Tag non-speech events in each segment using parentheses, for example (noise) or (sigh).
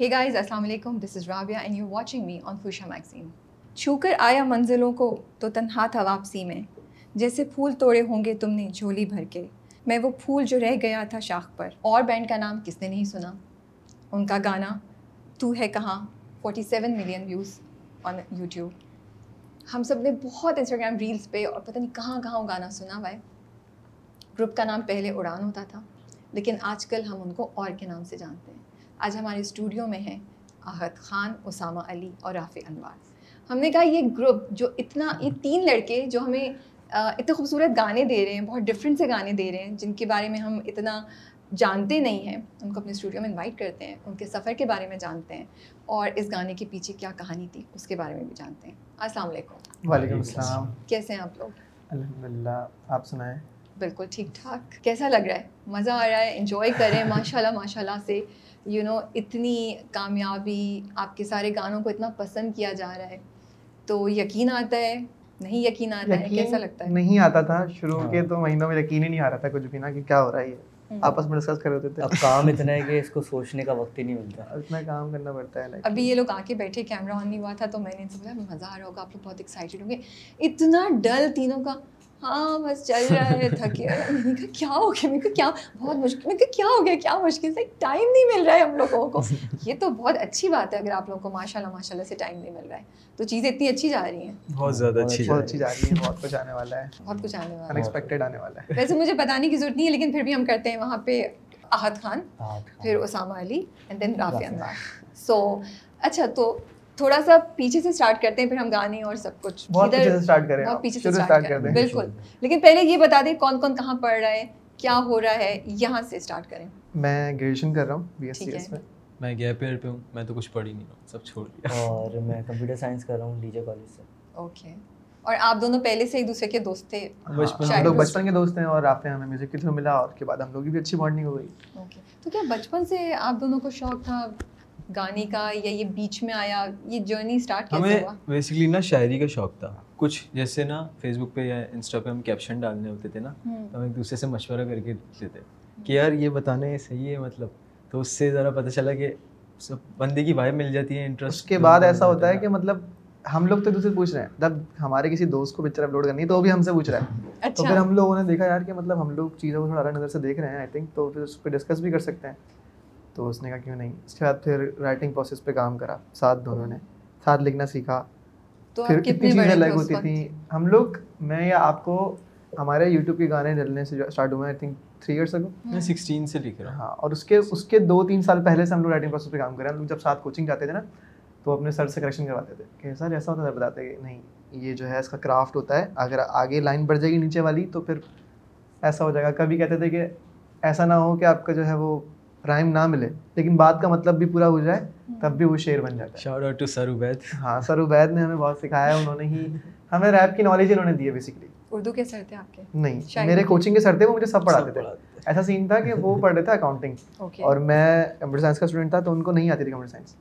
ہی guys السلام علیکم this is Rabia and you watching me on خوشا magazine چھو کر آیا منزلوں کو تو تنہا تھا واپسی میں جیسے پھول توڑے ہوں گے تم نے جھولی بھر کے میں وہ پھول جو رہ گیا تھا شاخ پر اور بینڈ کا نام کس نے نہیں سنا ان کا گانا تو ہے کہاں forty seven million views on YouTube ہم سب نے بہت انسٹاگرام ریلس پہ اور پتہ نہیں کہاں کہاں وہ گانا سنا ہوا ہے گروپ کا نام پہلے اڑان ہوتا تھا لیکن آج کل ہم ان کو اور کے نام سے جانتے ہیں آج ہمارے اسٹوڈیو میں ہیں آہد خان اسامہ علی اور رافع انوار۔ ہم نے کہا یہ گروپ جو اتنا یہ تین لڑکے جو ہمیں اتنے خوبصورت گانے دے رہے ہیں بہت ڈفرینٹ سے گانے دے رہے ہیں جن کے بارے میں ہم اتنا جانتے نہیں ہیں ان کو اپنے اسٹوڈیو میں انوائٹ کرتے ہیں ان کے سفر کے بارے میں جانتے ہیں اور اس گانے کے پیچھے کیا کہانی تھی اس کے بارے میں بھی جانتے ہیں۔ السلام علیکم۔ وعلیکم السلام۔ کیسے ہیں آپ لوگ؟ الحمد للہ آپ سنائیں۔ بالکل ٹھیک ٹھاک۔ کیسا لگ رہا ہے؟ مزہ آ رہا ہے انجوائے کریں ماشاء اللہ ماشاء اللہ سے۔ یو you نو know, اتنی کامیابی آپ کے سارے گانوں کو اتنا پسند کیا جا رہا ہے۔ تو یقین آتا ہے؟ نہیں یقین آتا ہے؟ کیسا لگتا ہے؟ نہیں آتا تھا۔ شروع ہاں۔ کے تو مہینوں میں یقین ہی نہیں آ رہا تھا کچھ بھی نا کہ کیا ہو رہا ہے ہاں۔ آپس میں ڈسکس کر رہے تھے۔ اب کام اتنا ہے کہ اس کو سوچنے کا وقت ہی نہیں ملتا۔ اتنا کام کرنا پڑتا ہے۔ ابھی یہ لوگ آ کے بیٹھے کیمرہ آن نہیں ہوا تھا تو میں نے ان سے بولا مزہ آ رہا ہوگا آپ لوگ بہت ایکسائٹیڈ ہوں گے۔ اتنا ڈل تینوں کا۔ ہاں بس چل رہا ہے تھکے میں نے کہا کیا ہو گیا؟ میں کہا کیا؟ بہت مشکل۔ میں کہا کیا ہو گیا؟ کیا مشکل؟ سے ٹائم نہیں مل رہا ہے ہم لوگوں کو۔ (laughs) یہ تو بہت اچھی بات ہے اگر آپ لوگوں کو ماشاء اللہ ماشاء اللہ سے ٹائم نہیں مل رہا ہے۔ تو چیزیں اتنی اچھی جا رہی ہیں۔ بہت زیادہ اچھی بہت اچھی جا رہی ہیں بہت کچھ آنے والا ہے۔ بہت کچھ آنے والا ہے۔ آنے والا ہے۔ ویسے مجھے بتانے کی ضرورت نہیں ہے لیکن پھر بھی ہم کرتے ہیں۔ وہاں پہ احد خان پھر Usama Ali and then Rafi Anwar. So اچھا تو تھوڑا سا پیچھے سے اسٹارٹ کرتے ہیں پھر ہم گانے اور سب کچھ۔ بالکل۔ لیکن پہلے یہ بتا دیں کون کون کہاں پڑھ رہا ہے کیا ہو رہا ہے یہاں سے اسٹارٹ کریں۔ میں گریجویشن کر رہا ہوں بی ایس سی ایس میں۔ میں گیپ ایئر پہ ہوں میں تو کچھ پڑھی نہیں ہوں سب چھوڑ دیا۔ اور میں کمپیوٹر سائنس کر رہا ہوں ڈی جے کالج سے۔ اوکے اور آپ دونوں پہلے سے ایک دوسرے کے دوست تھے۔ ہاں، ہم لوگ بچپن کے دوست ہیں اور آپ نے ہمیں میوزک کے تھرو ملا اور اس کے بعد ہم لوگ بھی اچھی بانڈنگ ہو گئی۔ اوکے تو کیا بچپن سے آپ دونوں کو شوق تھا؟ گانے کا یا یہ بیچ میں آیا یہ جرنی اسٹارٹ ہمیں بیسکلی نا شاعری کا شوق تھا۔ کچھ جیسے نا فیس بک پہ یا انسٹا پہ ہم کیپشن ڈالنے ہوتے تھے نا تو ہم ایک دوسرے سے مشورہ کر کے دیتے تھے کہ یار یہ بتانا صحیح ہے مطلب تو اس سے ذرا پتہ چلا کہ سب بندے کی وائب مل جاتی ہے انٹرسٹ کے بعد ایسا ہوتا ہے کہ مطلب ہم لوگ تو دوسرے پوچھ رہے ہیں جب ہمارے کسی دوست کو پکچر اپلوڈ کرنی ہے تو وہ بھی ہم سے پوچھ رہا ہے۔ تو اچھا۔ پھر ہم لوگوں نے دیکھا یار کہ مطلب ہم لوگ چیزوں کو تھوڑا نظر سے دیکھ رہے ہیں آئی تھنک تو پھر اس پہ ڈسکس بھی کر سکتے ہیں۔ تو اس نے کہا کیوں نہیں؟ اس کے بعد پھر رائٹنگ پروسیس پہ کام کرا ساتھ دونوں نے ساتھ لکھنا سیکھا۔ پھر کتنی چیزیں الگ ہوتی تھیں۔ ہم لوگ میں یا آپ کو ہمارے یوٹیوب کے گانے ڈلنے سے اسٹارٹ ہوئے I think three years ago میں سکسٹین سے لکھ رہا ہوں۔ ہاں اور اس کے اس کے دو تین سال پہلے سے ہم لوگ رائٹنگ پروسیس پہ کام کر رہے ہیں۔ ہم لوگ جب ساتھ کوچنگ جاتے تھے نا تو اپنے سر سے کریکشن کرواتے تھے کہ سر ایسا ہوتا تھا بتاتے کہ نہیں یہ جو ہے اس کا کرافٹ ہوتا ہے۔ اگر آگے لائن بڑھ جائے گی نیچے والی تو پھر ایسا ہو جائے گا۔ کبھی کہتے تھے کہ ایسا نہ ہو کہ آپ کا جو ہے وہ رائم نہ ملے لیکن بات کا مطلب بھی پورا ہو جائے تب بھی وہ شعر بن جاتا ہے۔ سر عبید۔ ہاں سر عبید نے ہمیں بہت سکھایا ہے انہوں نے ہی ہمیں ریپ کی نالج انہوں نے دی ہے بیسکلی اردو کے سر تھے آپ کے؟ نہیں میرے کوچنگ کے سر تھے وہ مجھے سب پڑھاتے تھے۔ ایسا سین تھا کہ وہ پڑھ رہے تھے اکاؤنٹنگ اور میں کمپیوٹر سائنس کا اسٹوڈنٹ تھا تو ان کو نہیں آتی تھی کمپیوٹر سائنس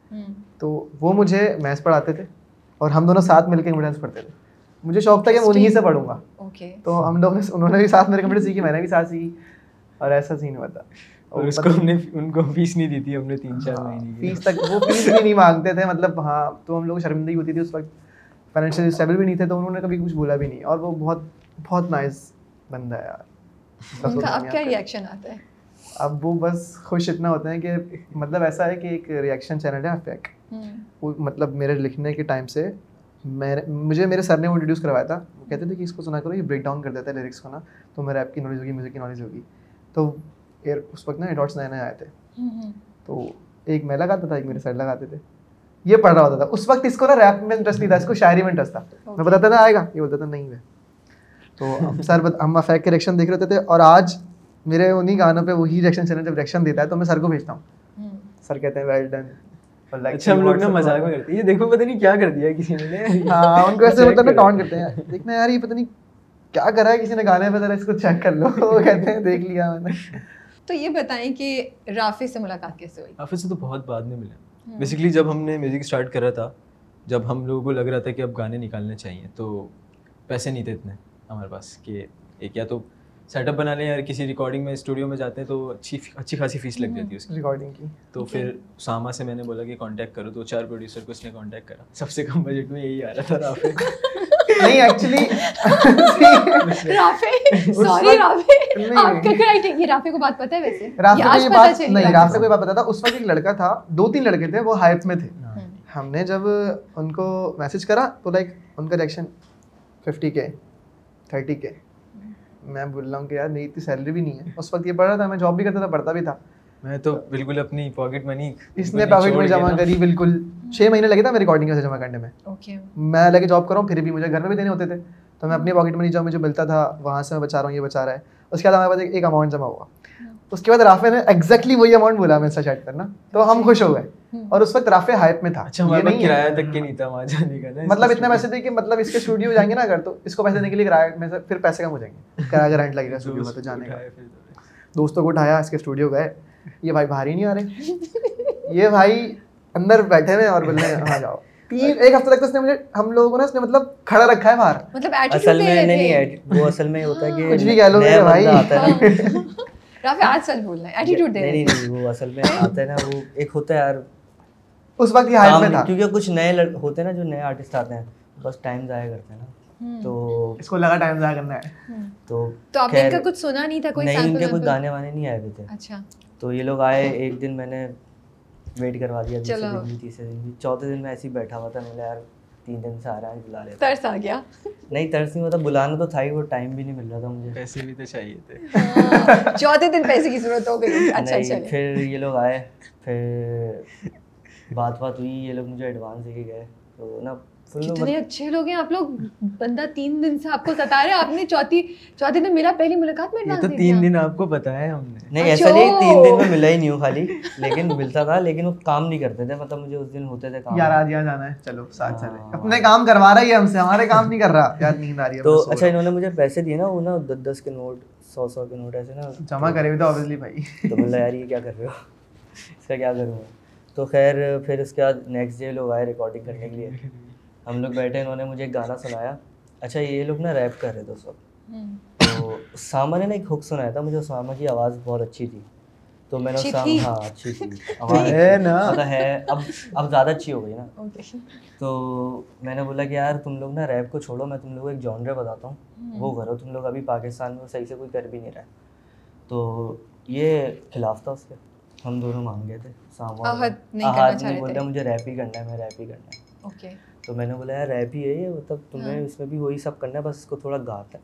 تو وہ مجھے میتھس پڑھاتے تھے اور ہم دونوں ساتھ مل کے کمپیوٹر سائنس پڑھتے تھے۔ مجھے شوق تھا کہ میں انہیں سے پڑھوں گا۔ تو ہم لوگوں نے انہوں نے بھی ساتھ میرے کمپیوٹر سیکھی میں نے بھی ساتھ سیکھی۔ اور ایسا سین ہوا تھا۔ اور اس کو ہم نے ان کو فیس نہیں دی تھی ہم نے تین چار ہاں، مہینے فیس تک وہ فیس بھی نہیں مانگتے تھے مطلب ہاں تو ہم لوگ شرمندگی ہوتی تھی اس وقت۔ فائنینشیل اسٹیبل بھی نہیں تھے تو انہوں نے کبھی کچھ بولا بھی نہیں۔ اور وہ بہت بہت نائس بندہ ہے یار۔ (laughs) ان کا اب کیا ریئیکشن آتا ہے؟ اب وہ بس خوش اتنا ہوتے ہیں کہ مطلب ایسا ہے کہ ایک ریئیکشن چینل ہے افیک وہ مطلب میرے لکھنے کے ٹائم سے میں مجھے میرے سر نے وہ انٹروڈیوس کروایا تھا۔ وہ کہتے تھے کہ اس کو سنا کرو یہ بریک ڈاؤن کر دیتا ہے لیرکس کو نا تو میرے ایپ کی نالج ہوگی میوزک کی نالج ہوگی۔ تو ایئر اس وقت نا ایئر ڈاٹس نئے نئے آئے تھے۔ تو ایک میں لگاتا تھا ایک میرے سائڈ لگاتے تھے۔ یہ پڑھ رہا ہوتا تھا۔ اس وقت اس کو نا ریپ میں انٹرسٹ نہیں تھا اس کو شاعری میں انٹرسٹ تھا۔ میں بتاتا تھا آئے گا۔ یہ بولتا تھا نہیں ہے تو سر ہم افیک کے ریکشن دیکھ رہے تھے اور آج میرے انہیں گانوں پہ وہی ریکشن چل رہے جب ریکشن دیتا ہے تو میں سر کو بھیجتا ہوں۔ سر کہتے ہیں ویل ڈن اچھا ہم لوگ نا مذاق کرتے ہیں۔ یہ دیکھو پتہ نہیں کیا کر دیا کسی نے۔ ہاں ان کو ایسے مطلب نا کرتے ہیں۔ دیکھنا یار یہ پتہ کرا ہے کسی نے گانے پہ چیک کر لو۔ کہتے ہیں دیکھ لیا میں نے۔ تو یہ بتائیں کہ رافع سے ملاقات کیسے ہوئی؟ رافع سے تو بہت بعد میں ملا بیسکلی جب ہم نے میوزک اسٹارٹ کرا تھا جب ہم لوگوں کو لگ رہا تھا کہ اب گانے نکالنے چاہیے تو پیسے نہیں تھے اتنے ہمارے پاس کہ ایک یا تو سیٹ اپ بنا لیں یا کسی ریکارڈنگ میں اسٹوڈیو میں جاتے ہیں تو اچھی اچھی خاصی فیس لگ جاتی ہے اس کی۔ ریکارڈنگ کی۔ تو جی۔ پھر ساما سے میں نے بولا کہ کانٹیکٹ کرو تو چار پروڈیوسر کو اس نے کانٹیکٹ کرا۔ سب سے کم بجٹ میں یہی آ رہا تھا رافع۔ (laughs) نہیں ایکچولی (laughs) رافی سوری رافی. آپ کا کرائٹ یہ رافی کو بات پتہ ہے ویسے؟ رافی کو یہ بات نہیں رافی کو یہ بات پتہ تھا اس وقت ایک لڑکا تھا دو تین لڑکے تھے وہ ہائٹ میں تھے۔ ہاں۔ ہم نے جب ان کو میسج کرا تو لائک ان کا ریئیکشن ففٹی کے تھرٹی کے میں بول رہا ہوں کہ یار میری اتنی سیلری بھی نہیں ہے۔ اس وقت یہ پڑھ رہا تھا میں جاب بھی کرتا تھا پڑھتا بھی تھا۔ میں تو بالکل اپنی پاکٹ منی اس نے پاکٹ میں جمع کری بالکل۔ چھ مہینے لگے تھا میں ریکارڈنگ سے جمع کرنے میں۔ میں لگے جاب کر رہا ہوں پھر بھی مجھے گھر میں بھی دینے ہوتے تھے۔ تو میں اپنی پاکٹ منی جو مجھے ملتا تھا وہاں سے میں بچا رہا ہوں یہ بچا رہا ہے۔ اس کے بعد ہمارے پاس ایک اماؤنٹ جمع ہوا۔ اس کے بعد رافے نے ایگزیکٹلی وہی اماؤنٹ بولا میں سے چیٹ کرنا۔ تو ہم خوش ہو گئے۔ hmm. اور اس وقت رافے ہائپ میں تھا۔ مطلب اتنے پیسے تھے کہ مطلب اس کے اسٹوڈیو جائیں گے نا اگر تو اس کو پیسے دینے کے لیے کرایہ میں پھر پیسے کم ہو جائیں گے۔ کرایہ کا رینٹ لگے گا اسٹوڈیو میں تو جانے کا۔ (laughs) دوستوں کو اٹھایا اس کے اسٹوڈیو گئے۔ یہ بھائی باہر ہی نہیں آ رہے۔ یہ بھائی اندر بیٹھے ہوئے اور بولنے آ جاؤ۔ ایک ہفتے تک اس نے مجھے ہم لوگوں نے مطلب کھڑا رکھا ہے باہر۔ مطلب اصل میں نہیں وہ اصل میں ہوتا ہے کہ کچھ بھی کہہ لو میرے بھائی۔ آج سچ ہے ایٹیٹیوڈ دے نہیں نہیں وہ اصل میں آتا ہے نا وہ ایک ہوتا ہے یار۔ اس وقت یہ میں تھا۔ کیونکہ کچھ نئے ہوتے ہیں نا جو نئے آرٹسٹ آتے ہیں بس ٹائم ضائع کرتے ہیں نا۔ تو اس کو لگا ٹائم ضائع کرنا ہے۔ تو تو آپ کا کچھ سنا نہیں تھا کوئی نہیں ان کے کچھ گانے وانے نہیں آئے ہوئے تھے۔ اچھا۔ تو یہ لوگ آئے ایک دن میں نے ویٹ کروا دیا دوسرے دن تیسرے دن چوتھے دن میں ایسے ہی بیٹھا ہوا تھا میں یار تین دن سے آ رہا ہے بلا لے ترس آ گیا۔ نہیں ترس نہیں ہوتا بلانا تو تھا ہی وہ ٹائم بھی نہیں مل رہا تھا مجھے۔ پیسے بھی تو چاہیے تھے۔ ہاں، چوتھے دن پیسے کی ضرورت ہو گئی۔ اچھا پھر یہ لوگ آئے پھر بات بات ہوئی یہ لوگ مجھے ایڈوانس دے کے گئے۔ تو نا کتنے اچھے لوگ ہیں آپ لوگ؟ بندہ تین دن سے آپ کو ستا رہے آپ نے چوتھی چوتھے دن میرا پہلی ملاقات میں تو تین دن آپ کو بتایا ہم نے۔ نہیں ایسا نہیں اچھا۔ تین دن میں ملا ہی نہیں ہوں خالی لیکن ملتا تھا لیکن وہ کام نہیں کرتے تھے مطلب مجھے اس دن ہوتے تھے کام۔ یار آج یہاں جانا ہے چلو ساتھ چلے ہاں۔ اپنے کام کروا رہا ہے ہم سے ہمارے کام نہیں کر رہا۔ یار نیند آ رہی ہے تو اچھا انہوں نے مجھے پیسے دیے نا وہ نا دس دس کے نوٹ سو سو کے نوٹ ایسے نا۔ جمع کرے ہوئے تو آبویسلی بھائی۔ تو بولا یار یہ کیا کر رہے ہو؟ اس کا کیا کروں؟ تو خیر پھر اس کے بعد نیکسٹ ڈے لوگ آئے ریکارڈنگ کرنے کے لیے۔ ہم لوگ بیٹھے انہوں نے مجھے ایک گانا سنایا۔ اچھا یہ لوگ نا ریپ کر رہے تھے سب تو ساما نے نا ایک حک سنایا تھا مجھے ساما کی آواز بہت اچھی تھی۔ تو میں نے ساما ہاں اچھی تھی۔ (laughs) آواز ہے اب اب زیادہ اچھی ہو گئی نا۔ تو میں نے بولا کہ یار تم لوگ نا ریپ کو چھوڑو میں تم لوگ کو ایک جانرے بتاتا ہوں۔ وہ کرو تم لوگ ابھی پاکستان میں صحیح سے کوئی کر بھی نہیں رہا۔ تو یہ خلاف تھا اس کے۔ ہم دونوں مان گئے تھے ساما نے بولا مجھے ریپ ہی کرنا ہے میں ریپ ہی کرنا ہے۔ تو میں نے بولا یار ریپ ہی ہے یہ مطلب تمہیں ہاں۔ اس میں بھی وہی سب کرنا ہے بس اس کو تھوڑا گاتا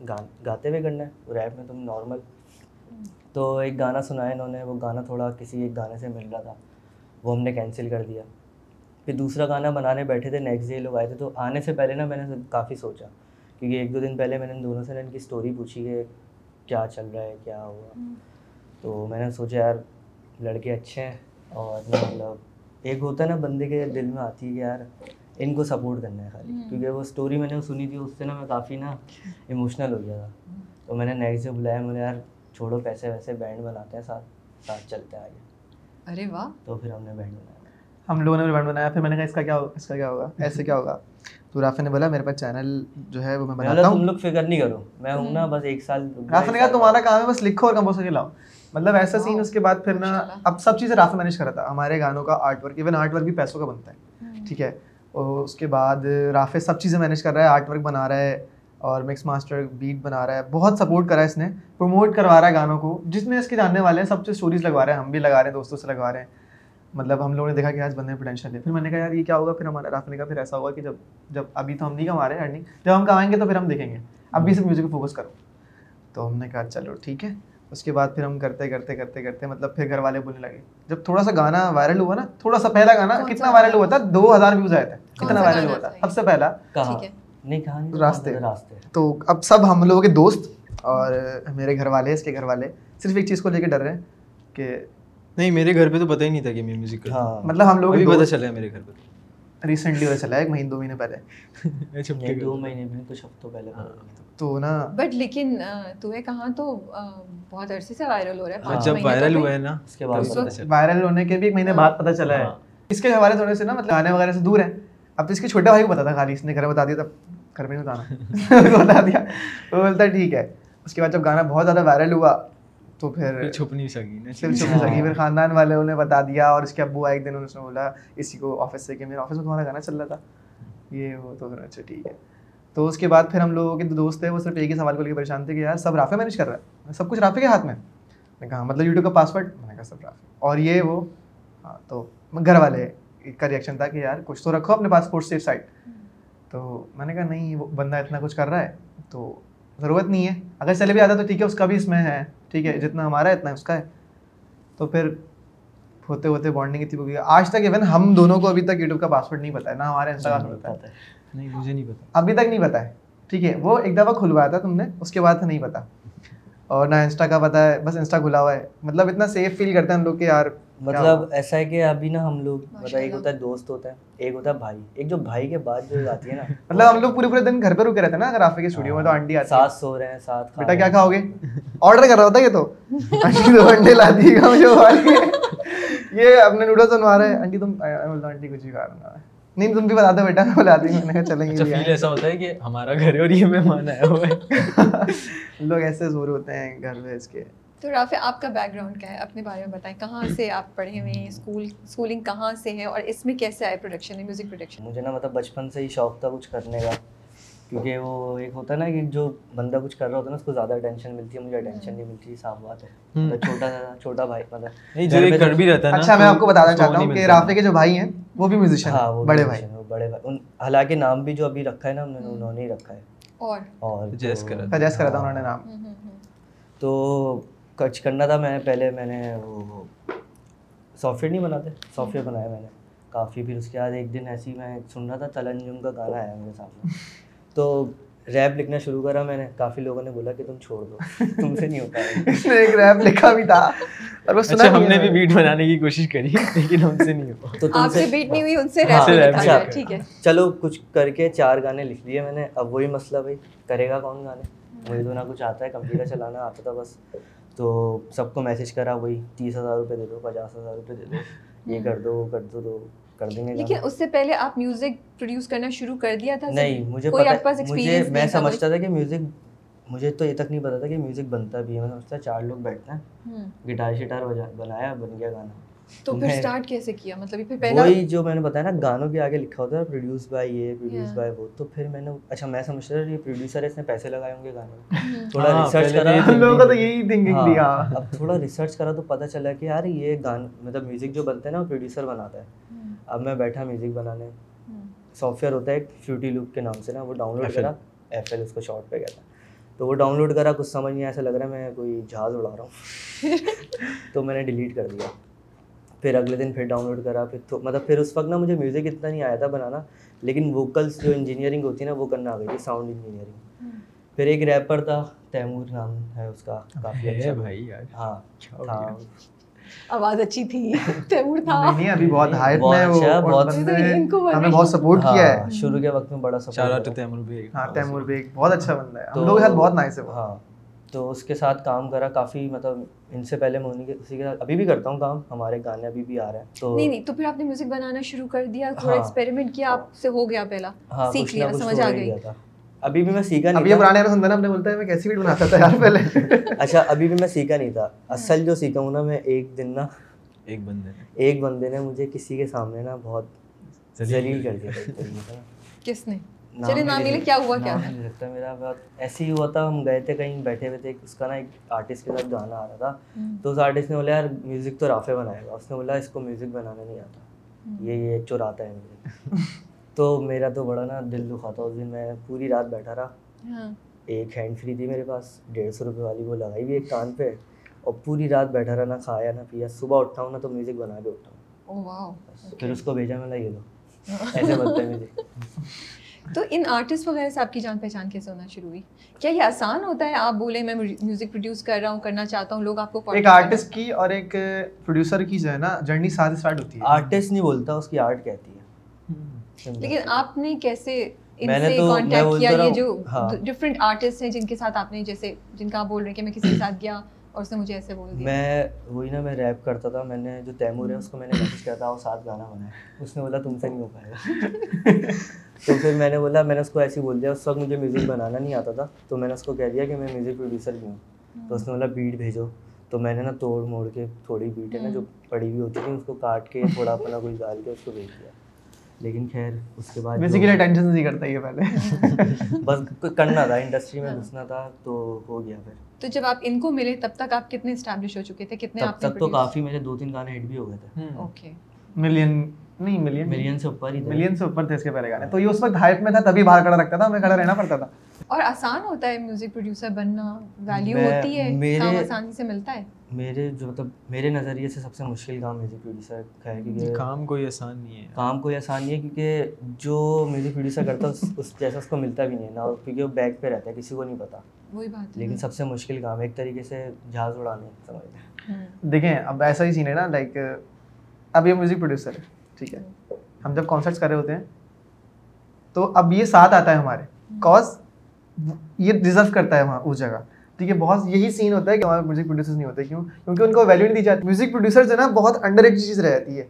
گاتے ہوئے کرنا ہے۔ ریپ میں تم نارمل ہاں۔ تو ایک گانا سنایا انہوں نے وہ گانا تھوڑا کسی ایک گانے سے مل رہا تھا وہ ہم نے کینسل کر دیا۔ پھر دوسرا گانا بنانے بیٹھے تھے نیکسٹ ڈے لوگ آئے تھے تو آنے سے پہلے نا میں نے کافی سوچا کیونکہ ایک دو دن پہلے میں نے دونوں سے ان کی اسٹوری پوچھی کہ کیا چل رہا ہے کیا ہوا۔ ہاں۔ تو میں نے سوچا یار لڑکے اچھے ہیں اور مطلب ایک ہوتا ہے نا بندے کے دل میں آتی ہے کہ یار ان کو سپورٹ کرنا ہے خالی. کیونکہ وہ اسٹوری میں نے سنی تھی اس سے نا میں کافی نا ایموشنل ہو گیا تھا. تو میں نے نیکسٹ سے بلایا مجھے یار چھوڑو پیسے ویسے بینڈ بناتے ہیں ساتھ ساتھ چلتے ہیں آگے. ارے واہ. تو پھر ہم نے بینڈ بنایا. ہم لوگوں نے بینڈ بنایا پھر میں نے کہا اس کا کیا ہوگا اس کا کیا ہوگا ایسے کیا ہوگا؟ تو رافی نے بولا میرے پاس چینل جو ہے وہ میں بناتا ہوں تم لوگ فکر نہیں کرو میں ہوں نا بس ایک سال رافی نے کہا تمہارا کام ہے بس لکھو اور کمپوزر کر کے لاؤ مطلب ایسا سین اس کے بعد پھر نا اب سب چیزیں رافی مینیج کر رہا تھا. ہمارے گانوں کا art work even art work بھی پیسوں کا بنتا ہے. ٹھیک ہے؟ اور اس کے بعد رافع سب چیزیں مینیج کر رہا ہے آرٹ ورک بنا رہا ہے اور مکس ماسٹر بیٹ بنا رہا ہے۔ بہت سپورٹ کرا ہے اس نے پروموٹ کروا رہا ہے گانوں کو۔ جس میں اس کے جاننے والے ہیں، سب سے اسٹوریز لگوا رہے ہیں، ہم بھی لگا رہے ہیں، دوستوں سے لگوا رہے ہیں۔ مطلب ہم لوگوں نے دیکھا کہ آج بندے میں پوٹینشیل ہے پھر میں نے کہا، یار، یہ کیا ہوگا؟ پھر ہمارا رافی نے کہا، پھر ایسا ہوگا کہ جب جب ابھی تو ہم نہیں کما رہے ارننگ جب ہم کمائیں گے تو پھر ہم دیکھیں گے۔ ابھی سے میوزک پہ فوکس کرو۔ تو ہم نے کہا، چلو ٹھیک ہے۔ اس کے بعد پھر ہم کرتے کرتے کرتے کرتے مطلب پھر گھر والے بولنے لگے۔ جب تھوڑا سا گانا وائرل ہوا نا تھوڑا سا پہلا گانا کتنا وائرل ہوا تھا؟ دو ہزار ویوز آئے تھے۔ کتنا وائرل ہوا تھا؟ سب سے پہلا۔ راستے۔ تو اب سب ہم لوگوں کے دوست اور میرے گھر والے اس کے گھر والے صرف ایک چیز کو لے کے ڈر رہے ہیں کہ نہیں میرے گھر پہ تو پتہ ہی نہیں تھا کہ میں ہاں۔ میوزک مطلب ہم لوگ پتہ چلا ہے میرے گھر پہ۔ ریسنٹلی پتہ چلا ہے ایک مہینے دو مہینے پہلے۔ (laughs) اچھا، دو مہینے میں کچھ ہفتوں پہلے۔ ہاں۔ تو نا بٹ لیکن تو ہے کہاں تو بہت عرصے سے وائرل ہو رہا ہے ہاں، جب وائرل ہوا ہے نا اس کے بعد وائرل ہونے کے بھی ایک مہینے ہاں۔ بعد پتہ چلا ہے۔ ہاں۔ اس کے حوالے تھوڑے سے نا مطلب گانے وغیرہ سے دور ہے۔ اب اس کے چھوٹے بھائی کو پتا تھا خالی اس نے گھر بتا دیا تب گھر میں بتانا۔ (laughs) بتا دیا۔ وہ بولتا ٹھیک ہے۔ اس کے بعد جب گانا بہت زیادہ وائرل ہوا تو پھر چھپ نہیں سکی پھر چھپ نہیں سکی۔ پھر خاندان والے انہیں بتا دیا اور اس کے ابو آئے ایک دن انہوں نے بولا اسی کو آفس سے کہ میرے آفس میں تمہارا گانا چل رہا تھا۔ یہ وہ تو اچھا ٹھیک ہے۔ تو اس کے بعد پھر ہم لوگوں کے دو دوست تھے وہ صرف ایک ہی سوال کو لے کے پریشان تھے کہ یار سب رافع مینج کر رہا ہے؟ سب کچھ رافع کے ہاتھ میں؟ میں کہا مطلب یوٹیوب کا پاسورڈ میں نے کہا سب رافع۔ اور یہ وہ ہاں تو گھر والے کا ریئیکشن تھا کہ یار کچھ تو رکھو اپنے پاس سیف سائٹ تو میں نے کہا نہیں وہ بندہ اتنا کچھ کر رہا ہے تو ضرورت نہیں ہے۔ اگر چلے بھی آتا تو ٹھیک ہے اس کا بھی اس میں ہے۔ ٹھیک ہے جتنا ہمارا ہے اتنا اس کا ہے۔ تو پھر ہوتے ہوتے بانڈنگ اتنی ہو گئی۔ آج تک ایون ہم دونوں کو ابھی تک یوٹیوب کا پاسورڈ نہیں پتا ہے نہ ہمارے انسٹاگرام پتا ہے۔ نہیں مجھے نہیں پتا۔ ابھی تک نہیں پتا ہے۔ ٹھیک ہے وہ ایک دفعہ کھلوایا تھا تم نے اس کے بعد نہیں پتا۔ اور نہ انسٹا کا پتا ہے بس انسٹا کھلا ہوا ہے۔ مطلب اتنا سیف فیل کرتے ہیں ہم لوگ کہ یار مطلب ایسا ہے کہ ابھی نا ہم لوگ مطلب ایک ہوتا ہے دوست ہوتا ہے ایک ہوتا ہے بھائی۔ ایک جو بھائی کے بعد جو آتی ہے نا (laughs) مطلب ہم لوگ پورے پورے دن گھر پہ رکے رہتے ہیں نا اگر آپ کے اسٹوڈیو میں تو آنٹی آتی ساتھ سو رہے ہیں ساتھ بیٹا کیا کھاؤ گے؟ آرڈر کر رہا ہوتا یہ تو۔ آنٹی دو انڈے لا دیے گا مجھے یہ اپنے نوڈلس بنوا رہے ہیں۔ آنٹی تم آنٹی کچھ ہی کھا رہا ہے۔ نہیں تم بھی بتا دو بیٹا میں بلاتی ہوں میں نے کہا چلیں اچھا گے فیل ایسا ہوتا ہے کہ ہمارا گھر ہے اور یہ مہمان آیا ہوا ہے۔ (laughs) لوگ ایسے زور ہوتے ہیں گھر میں اس کے۔ تو رافع آپ کا بیک گراؤنڈ کیا ہے؟ اپنے بارے میں بتائیں کہاں سے آپ پڑھے ہوئے ہیں؟ اسکول اسکولنگ کہاں سے ہے اور اس میں کیسے آئے پروڈکشن میوزک پروڈکشن مجھے نا مطلب بچپن سے ہی شوق تھا کچھ کرنے کا۔ کیونکہ وہ ایک ہوتا ہے نا کہ جو بندہ کچھ کر رہا ہوتا ہے نا اس کو زیادہ اٹینشن ملتی ہے مجھے اٹینشن نہیں ملتی صاف بات ہے۔ مطلب چھوٹا چھوٹا بھائی مطلب نہیں جو ایک کر بھی رہتا ہے اچھا میں آپ کو بتانا چاہتا ہوں کہ۔ رافع کے جو بھائی ہیں وہ بھی میوزیشین ہاں وہ بڑے بھائی۔ وہ بڑے بھائی۔ ان حالانکہ نام بھی جو ابھی رکھا ہے نا انہوں نے ہی رکھا ہے۔ اور؟ اور Suggest تو- کرا سجیسٹ کرا تھا انہوں نے نام۔ ہم، ہم۔ تو کچھ کرنا تھا میں پہلے میں نے وہ سافٹ ویئر نہیں بناتے سافٹ ویئر بنایا میں نے۔ کافی پھر اس کے بعد ایک دن ایسی میں سن رہا تھا تلنجم کا گانا آیا میرے سامنے۔ (laughs) تو ریپ لکھنا شروع کرا میں نے۔ کافی لوگوں نے بولا کہ تم چھوڑ دو۔ (laughs) تم سے نہیں ہوتا ہے اس نے ایک ریپ لکھا بھی تھا اور وہ سنا اچھا ہم نے بھی بیٹ بنانے کی کوشش کری لیکن ہم سے نہیں ہوا۔ (laughs) تو تم آپ سے بیٹ نہیں ہوئی ان سے ہاں، ریپ rap لکھا جائے ہے۔ ٹھیک ہے۔ چلو کچھ کر کے چار گانے لکھ لیے میں نے۔ اب وہی مسئلہ بھائی کرے گا کون گانے؟ مجھے تو نہ کچھ آتا ہے کمپیوٹر چلانا آتا تھا بس۔ تو سب کو میسج کرا وہی تیس ہزار روپے دے دو پچاس ہزار روپے دے دو۔ یہ کر دو وہ کر دو تو کر دیں گے لیکن۔ اس سے پہلے آپ میوزک پروڈیوس کرنا شروع کر دیا تھا نہیں مجھے کوئی آپ کے پتا پاس مجھے میں؟ سمجھتا تھا کہ میوزک مجھے تو یہ تک نہیں پتا تھا کہ میوزک بنتا بھی ہے۔ میں سمجھتا چار لوگ بیٹھتے ہیں۔ گٹار شٹار بجا بنایا بن گیا گانا۔ تو پھر اسٹارٹ کیسے کیا؟ مطلب یہ پھر پہلا وہی جو میں نے بتایا نا گانوں کے آگے لکھا ہوتا ہے پروڈیوس بائی یہ پروڈیوس. بائی وہ۔ تو پھر میں نے اچھا میں سمجھتا تھا یہ پروڈیوسر ہے اس نے پیسے لگائے ہوں گے گانے میں۔ تھوڑا ہاں، ریسرچ پہلے کرا۔ ہم لوگوں کا تو یہی تھنکنگ تھی ہاں، ہاں اب تھوڑا ریسرچ کرا تو پتہ چلا کہ یار یہ گان مطلب میوزک جو بنتا ہے نا وہ پروڈیوسر بناتا ہے۔ اب میں بیٹھا میوزک بنانے۔ سافٹ ویئر ہوتا ہے ایک فیوٹی لوپ کے نام سے نا وہ ڈاؤن لوڈ کرا۔ ایف ایل اس کو شارٹ پہ کہتا تو وہ ڈاؤن لوڈ کرا کچھ سمجھ نہیں ایسا لگ رہا ہے میں کوئی جہاز اڑا رہا ہوں۔ (laughs) تو میں نے ڈیلیٹ کر دیا۔ پھر اگلے دن پھر ڈاؤن لوڈ کرا پھر تو مطلب پھر اس وقت نا مجھے میوزک اتنا نہیں آیا تھا بنانا لیکن ووکلس جو انجینئرنگ ہوتی ہے نا وہ کرنا آ گئی تھی ساؤنڈ انجینئرنگ۔ پھر ایک ریپر تھا تیمور نام ہے اس کا کافی ہے اچھا۔ بھائی یار۔ ہاں آواز اچھی تھی تیمور تھا۔ نہیں نہیں ابھی بہت ہائپ بہت میں ہے وہ اچھا، بہت- ان کو ہمیں بہت سپورٹ کیا ہے۔ ہاں، شروع کے وقت میں بڑا shout out support Taimur Baig ہاں تیمور بیگ بہت اچھا بندہ ہے۔ ہم تو- لوگ کے ساتھ بہت نائس ہے وہ۔ ہاں تو اس کے ساتھ کام کرا کافی مطلب ان سے پہلے میں انہیں کے اسی کے ساتھ ابھی بھی کرتا ہوں کام۔ ہمارے گانے ابھی بھی آ رہے ہیں تو نہیں نہیں تو پھر آپ نے میوزک بنانا شروع کر دیا تھوڑا ہاں۔ ایکسپیریمنٹ کیا آپ سے ہو گیا پہلا ہاں سیکھ لیا سمجھ آ گئی۔ ابھی بھی میں سیکھا نہیں تھا۔ پرانے سنتا نا اپنے بولتا ہے میں کیسی بیٹ بناتا تھا یار پہلے؟ اچھا ابھی بھی میں سیکھا نہیں تھا۔ اصل جو سیکھا ہوں نا میں ایک دن نا ایک بندے ایک بندے نے مجھے کسی کے سامنے نا بہت ذلیل کر دیا۔ کس نے؟ نام چلیے نام نہیں لے لے- کیا ہوا کیا؟ نام تھا نہیں لگتا میرا بہت ایسے ہی ہوا تھا ہم گئے تھے کہیں بیٹھے ہوئے تھے۔ اس کا نا ایک آرٹسٹ کے ساتھ گانا آ رہا تھا۔ تو اس آرٹسٹ نے بولا یار میوزک تو رافع بنائے گا اس نے بولا اس کو میوزک بنانا نہیں آتا۔ یہ یہ چوراتا ہے تو میرا تو بڑا نا دل دکھا تھا اس دن میں پوری رات بیٹھا رہا۔ ہاں۔ ایک ہینڈ فری تھی میرے پاس ڈیڑھ سو روپے والی وہ لگائی ہوئی ایک کان پہ۔ اور پوری رات بیٹھا رہا نہ کھایا نہ پیا۔ صبح اٹھا ہوں نا تو میوزک بنا کے اٹھا ہوں۔ او واو بس پھر اس کو بھیجا میں یہ لو (laughs) ایسے بنتا ہے میوزک تو ان آرٹسٹ وغیرہ سے آپ کی جان پہچان کیسے ہونا شروع ہوئی؟ کیا یہ آسان ہوتا ہے؟ آپ بولے میں میوزک پروڈیوس کر رہا ہوں کرنا چاہتا ہوں لوگ آپ کو ایک آرٹسٹ کی اور ایک پروڈیوسر کی جو ہے نا جرنی ساتھ اسٹارٹ ہوتی ہے۔ آرٹسٹ نہیں بولتا اس کی آرٹ کہتی ہے۔ لیکن آپ نے کیسے ان سے کانٹیکٹ کیا؟ یہ جو ہاں۔ آرٹسٹ ہیں جن کے ساتھ آپ نے جیسے جن کا آپ بول رہے ہیں کہ میں کسی کے ساتھ گیا اور اس نے مجھے ایسے بول دیا۔ میں وہی نا میں ریپ کرتا تھا میں نے جو تیمور ہے اس کو میں نے میسج کیا تھا اور ساتھ گانا بنایا اس نے بولا تم سے نہیں ہو پائے گا۔ (laughs) تو پھر میں نے بولا میں نے اس کو بول دیا اس وقت مجھے میوزک بنانا نہیں آتا تھا تو میں نے اس کو کہہ دیا کہ میں میوزک پروڈیوسر بھی ہوں۔ تو اس نے بولا بیٹ بھیجو۔ تو میں نے نا توڑ موڑ کے تھوڑی بیٹ ہے نا ہاں۔ جو پڑی ہوئی ہوتی تھی اس کو کاٹ کے تھوڑا اپنا کچھ ڈال کے اس کو بھیج دیا۔ لیکن خیر اس کے بعد بیسیکلی ٹینشن نہیں کرتا یہ پہلے۔ (laughs) بس کرنا تھا انڈسٹری میں گھسنا تھا تو ہو گیا پھر۔ تو جب آپ ان کو ملے تب تک آپ کتنے اسٹیبلش ہو چکے تھے؟ کتنے تب تک تو کافی میرے دو تین گانے ہٹ بھی ہو گئے تھے۔ ملین نہیں ملین ملین سے اوپر ہی ملین سے اوپر تھے اس کے پہلے گانے۔ تو یہ اس وقت ہائپ میں تھا تبھی باہر کھڑا رکھتا تھا ہمیں کھڑا رہنا پڑتا تھا۔ اور آسان ہوتا ہے میوزک پروڈیوسر بننا ویلیو ہوتی ہے کام آسانی سے ملتا ہے؟ میرے جو مطلب میرے نظریے سے سب سے مشکل کام میوزک پروڈیوسر کا ہے کیونکہ جی، کام کوئی آسان نہیں ہے۔ کام کوئی آسان نہیں ہے کیونکہ جو میوزک پروڈیوسر کرتا ہے اس جیسا اس کو ملتا بھی نہیں ہے نا کیونکہ وہ بیک پہ رہتا ہے کسی کو نہیں پتا۔ وہی بات لیکن سب سے مشکل کام ایک طریقے سے جہاز اڑانے سمجھتے ہیں ہاں۔ دیکھیں اب ایسا ہی سین ہے نا لائک اب یہ میوزک پروڈیوسر ہے ٹھیک ہے۔ ہم جب کانسرٹس کر رہے ہوتے ہیں تو اب یہ ساتھ آتا ہے ہمارے۔ ہاں۔ کاز یہ ڈیزرو کرتا ہے وہاں اس جگہ۔ ٹھیک ہے بہت یہی سین ہوتا ہے کہ ہمارے میوزک پروڈیوسر نہیں ہوتے کیوں؟ کیونکہ ان کو ویلیو نہیں دی جاتی۔ میوزک پروڈیوسر جو ہے نا بہت انڈر ایک چیز رہ جاتی ہے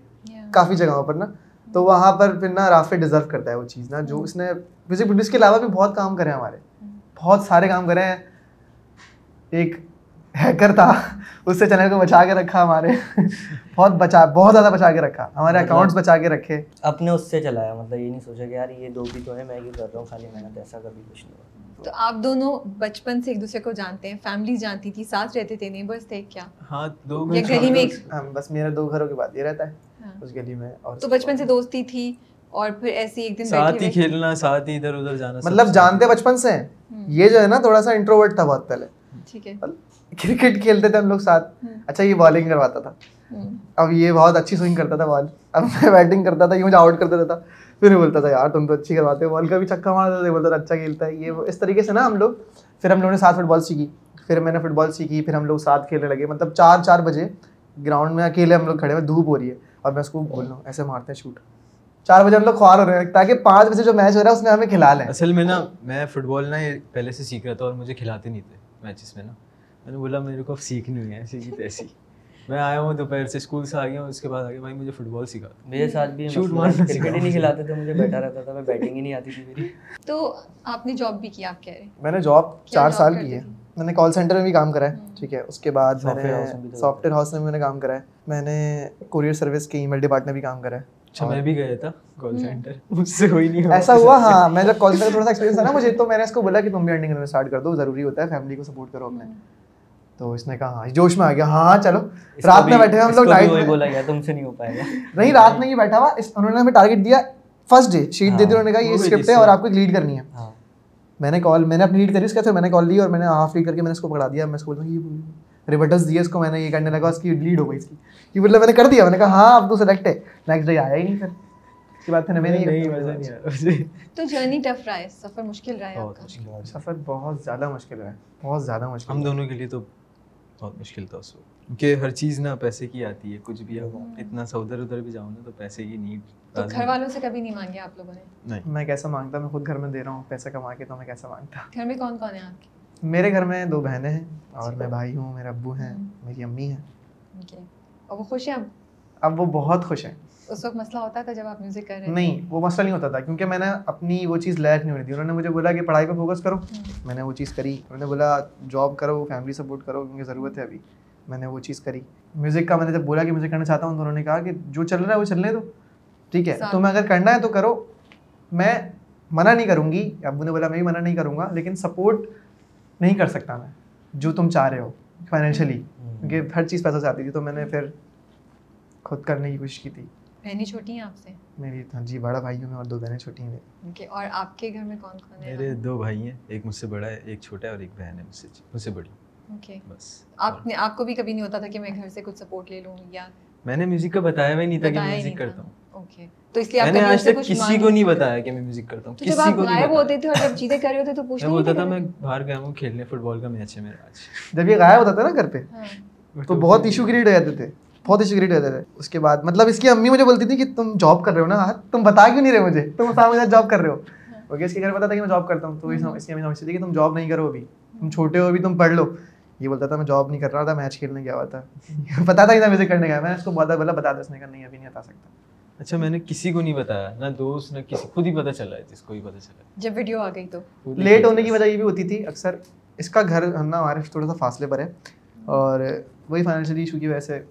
کافی جگہوں پر نا۔ تو وہاں پر پھر نا رافع ڈیزرو کرتا ہے وہ چیز نا جو mm. اس نے میوزک پروڈیوس کے علاوہ بھی بہت کام کرے ہیں ہمارے۔ mm. بہت سارے کام کرے ہیں۔ ایک ہیکر تھا اس سے چینل کو بچا کے رکھا ہمارے۔ بہت بچا بہت زیادہ بچا کے رکھا۔ ہمارے مطلب اکاؤنٹس بچا کے رکھے۔ اپنے اس سے چلایا مطلب یہ نہیں سوچا کہ یار یہ دو بھی تو ہے میں یہ کر رہا ہوں؟ خالی محنت ایسا کبھی کچھ نہیں ہوا۔ تو آپ دونوں بچپن سے ایک دوسرے کو جانتے ہیں فیملی جانتی تھی ساتھ رہتے تھے نیبرز تھے کیا؟ ہاں دو گلی میں ہاں، بس میرا دو گھروں کے بعد یہ رہتا ہے ہاں۔ اس گلی میں اور تو بچپن سے دوستی تھی اور پھر ایسے ایک دن ساتھ ہی کھیلنا ساتھ ہی ادھر ادھر جانا مطلب جانتے بچپن سے یہ جو ہے نا تھوڑا سا انٹروورٹ تھا بہت پہلے۔ ٹھیک ہے۔ مطلب کرکٹ کھیلتے تھے ہم لوگ ساتھ۔ اچھا یہ بالنگ کرواتا تھا۔ اب یہ بہت اچھی سوئنگ کرتا تھا بال اب میں بیٹنگ کرتا تھا یہ مجھے آؤٹ کر دیتا تھا۔ پھر بولتا تھا، یار تم تو اچھی کرواتے ہو بال کا بھی چکا مارتا تھا بولتا تھا اچھا کھیلتا ہے. یہ اس طریقے سے نا ہم لوگ، پھر ہم لوگوں نے ساتھ فٹ بال سیکھی، پھر میں نے فٹ بال سیکھی، پھر ہم لوگ ساتھ کھیلنے لگے مطلب چار چار بجے گراؤنڈ میں اکیلے ہم لوگ کھڑے ہوئے، دھوپ ہو رہی ہے، اور میں اس کو بول رہا ہوں، ایسے مارتے ہیں شوٹ چار بجے ہم لوگ خوار ہو رہے ہیں، تاکہ پانچ بجے جو میچ ہو رہا ہے، اس میں ہمیں کھلا لیں۔ اصل میں نا، میں فٹ بال نا پہلے سے سیکھ رہا تھا اور مجھے کھلاتے نہیں تھے میچز میں نا۔ میں نے بولا، میرے کو اب سیکھنی ہے ایسی ایسی. میں آیا ہوں دوپہر سے اسکول سے آ گیا ہوں اس کے بعد آ گیا بھائی مجھے فٹ بال سکھا میرے ساتھ بھی شوٹ مار کرکٹ ہی نہیں کھلاتے تھے مجھے بیٹھا رہتا تھا میں بیٹنگ ہی نہیں آتی تھی میری۔ تو آپ نے جاب بھی کیا آپ کہہ رہے ہیں۔ میں نے جاب چار سال کی ہے۔ میں نے کال سینٹر میں بھی کام کرا ہے ٹھیک ہے۔ اس کے بعد میں نے سافٹ ویئر ہاؤس میں میں نے کام کرا ہے۔ میں نے کوریئر سروس کے ای میل ڈپارٹمنٹ میں بھی کام کرا ہے۔ اچھا میں بھی گیا تھا کال سینٹر مجھ سے ہوئی نہیں ایسا ہوا ہاں میں جب کال سینٹر تھوڑا سا ایکسپیرینس تھا نا مجھے تو میں نے اس کو بولا کہ تم بھی ارننگ کرنا اسٹارٹ کر دو۔ ضروری ہوتا ہے فیملی کو سپورٹ کرو اپنے۔ تو اس نے کہا ہاں جوش میں آ گیا ہاں ہاں چلو۔ رات میں بیٹھے ہم لوگ ڈائٹ بولا گیا تم سے نہیں ہو پائے گا نہیں رات میں یہ بیٹھا ہوا انہوں نے ہمیں ٹارگیٹ دیا فرسٹ ڈے شیٹ دے ہاں، دی انہوں نے کہا یہ اسکرپٹ ہے اور آپ کو لیڈ کرنی ہے۔ ہاں۔ میں نے کال میں نے اپنی لیڈ کری اس کے میں نے کال لی اور میں نے ہاف لیڈ کر کے میں نے اس کو پکڑا دیا۔ میں اس کو بولوں یہ ریبٹس دیے اس کو میں نے یہ کرنے لگا اس کی لیڈ ہو گئی اس کی۔ مطلب میں نے کر دیا میں نے کہا ہاں اب تو سلیکٹ ہے۔ نیکسٹ ڈے آیا ہی نہیں پھر۔ اس کے بعد میں نہیں تو جرنی ٹف رہا ہے سفر مشکل رہا ہے سفر بہت زیادہ مشکل رہا ہے بہت زیادہ مشکل ہم دونوں کے لیے تو بہت مشکل تھا اس وقت۔ کیونکہ ہر چیز نا پیسے کی آتی ہے کچھ بھی اب ہاں۔ اتنا سا ادھر ادھر بھی جاؤں نا تو پیسے کی نیڈ گھر والوں سے کبھی نہیں مانگے آپ لوگوں نے؟ میں کیسا مانگتا میں خود گھر میں دے رہا ہوں پیسہ کما کے تو میں کیسا مانگتا؟ گھر میں کون کون ہے آپ کے؟ میرے گھر میں دو بہنیں ہیں اور اچھا۔ میں بھائی ہوں میرے ابو ہیں ہاں۔ میری امی ہیں۔ اور وہ خوش ہیں اب اب وہ بہت خوش ہیں۔ اس وقت مسئلہ ہوتا تھا جب آپ میوزک کر رہے نہیں وہ مسئلہ نہیں ہوتا تھا کیونکہ میں نے اپنی وہ چیز لائق نہیں ہونی تھی۔ انہوں نے مجھے بولا کہ پڑھائی پہ فوکس کرو۔ میں نے وہ چیز کری۔ انہوں نے بولا جاب کرو فیملی سپورٹ کرو کیونکہ ضرورت ہے ابھی۔ میں نے وہ چیز کری۔ میوزک کا میں نے جب بولا کہ میوزک کرنا چاہتا ہوں تو انہوں نے کہا کہ جو چل رہا ہے وہ چلنے دو ٹھیک ہے تمہیں اگر کرنا ہے تو کرو۔ میں منع نہیں کروں گی۔ ابو نے بولا میں بھی منع نہیں کروں گا لیکن سپورٹ نہیں کر سکتا میں جو تم چاہ رہے ہو فائنینشلی کیونکہ ہر چیز پیسہ چاہتی تھی تو میں نے پھر خود کرنے کی کوشش کی تھی۔ بہنیں چھوٹی ہیں آپ سے؟ میری ہاں جی بڑا بھائی ہوں میں اور دو بہنیں چھوٹی ہیں۔ اوکے اور آپ کے گھر میں کون کون ہے؟ میرے دو بھائی ہیں ایک مجھ سے بڑا ہے ایک چھوٹا ہے اور ایک بہن ہے مجھ سے مجھ سے بڑی۔ اوکے۔ بس۔ آپ نے آپ کو بھی کبھی نہیں ہوتا تھا کہ میں گھر سے کچھ سپورٹ لے لوں یا میں نے میوزک کا بتایا بھی نہیں تھا کہ میں میوزک کرتا ہوں۔ اوکے تو اس لیے آپ نے آج تک کسی کو نہیں بتایا کہ میں میوزک کرتا ہوں کسی کو ہوتے تھے اور جب چیزیں کر رہے ہوتے تو پوچھتے تھا میں باہر گیا ہوں کھیلنے فٹ بال کا میچ ہے میرا آج۔ جب یہ غائب ہوتا تھا نا گھر پہ ہاں۔ تو بہت ایشو کریٹ ہو جاتے تھے۔ بہت ہی سگریٹ رہتے تھے۔ اس کے بعد مطلب اس کی امی مجھے بولتی تھی کہ تم جاب کر رہے ہو نا تم بتا کیوں نہیں رہے مجھے؟ تم سامنے ساتھ جاب کر رہے ہو۔ اوکے اس کے گھر پتا تھا کہ میں جاب کرتا ہوں۔ تو اس کی امی سمجھتی تھی کہ تم جاب نہیں کرو ابھی۔ تم چھوٹے ہو ابھی تم پڑھ لو۔ یہ بولتا تھا میں جاب نہیں کر رہا تھا میچ کھیلنے گیا ہوا تھا۔ (laughs) پتا تھا کہ مجھے کرنے گیا۔ میں اس کو بہت بولا بتا دو اس نے کہا نہیں ابھی نہیں بتا سکتا۔ اچھا میں نے کسی کو نہیں بتایا نہ دوست نہ کسی خود ہی پتا چلا ہے جس کو بھی پتا چلا جب ویڈیو آ گئی تو۔ لیٹ ہونے کی وجہ یہ بھی ہوتی تھی اکثر اس کا گھر ہم نا ہمارے تھوڑا سا فاصلے پر ہے۔ اور وہی فائنینشلی ایشو کی وجہ سے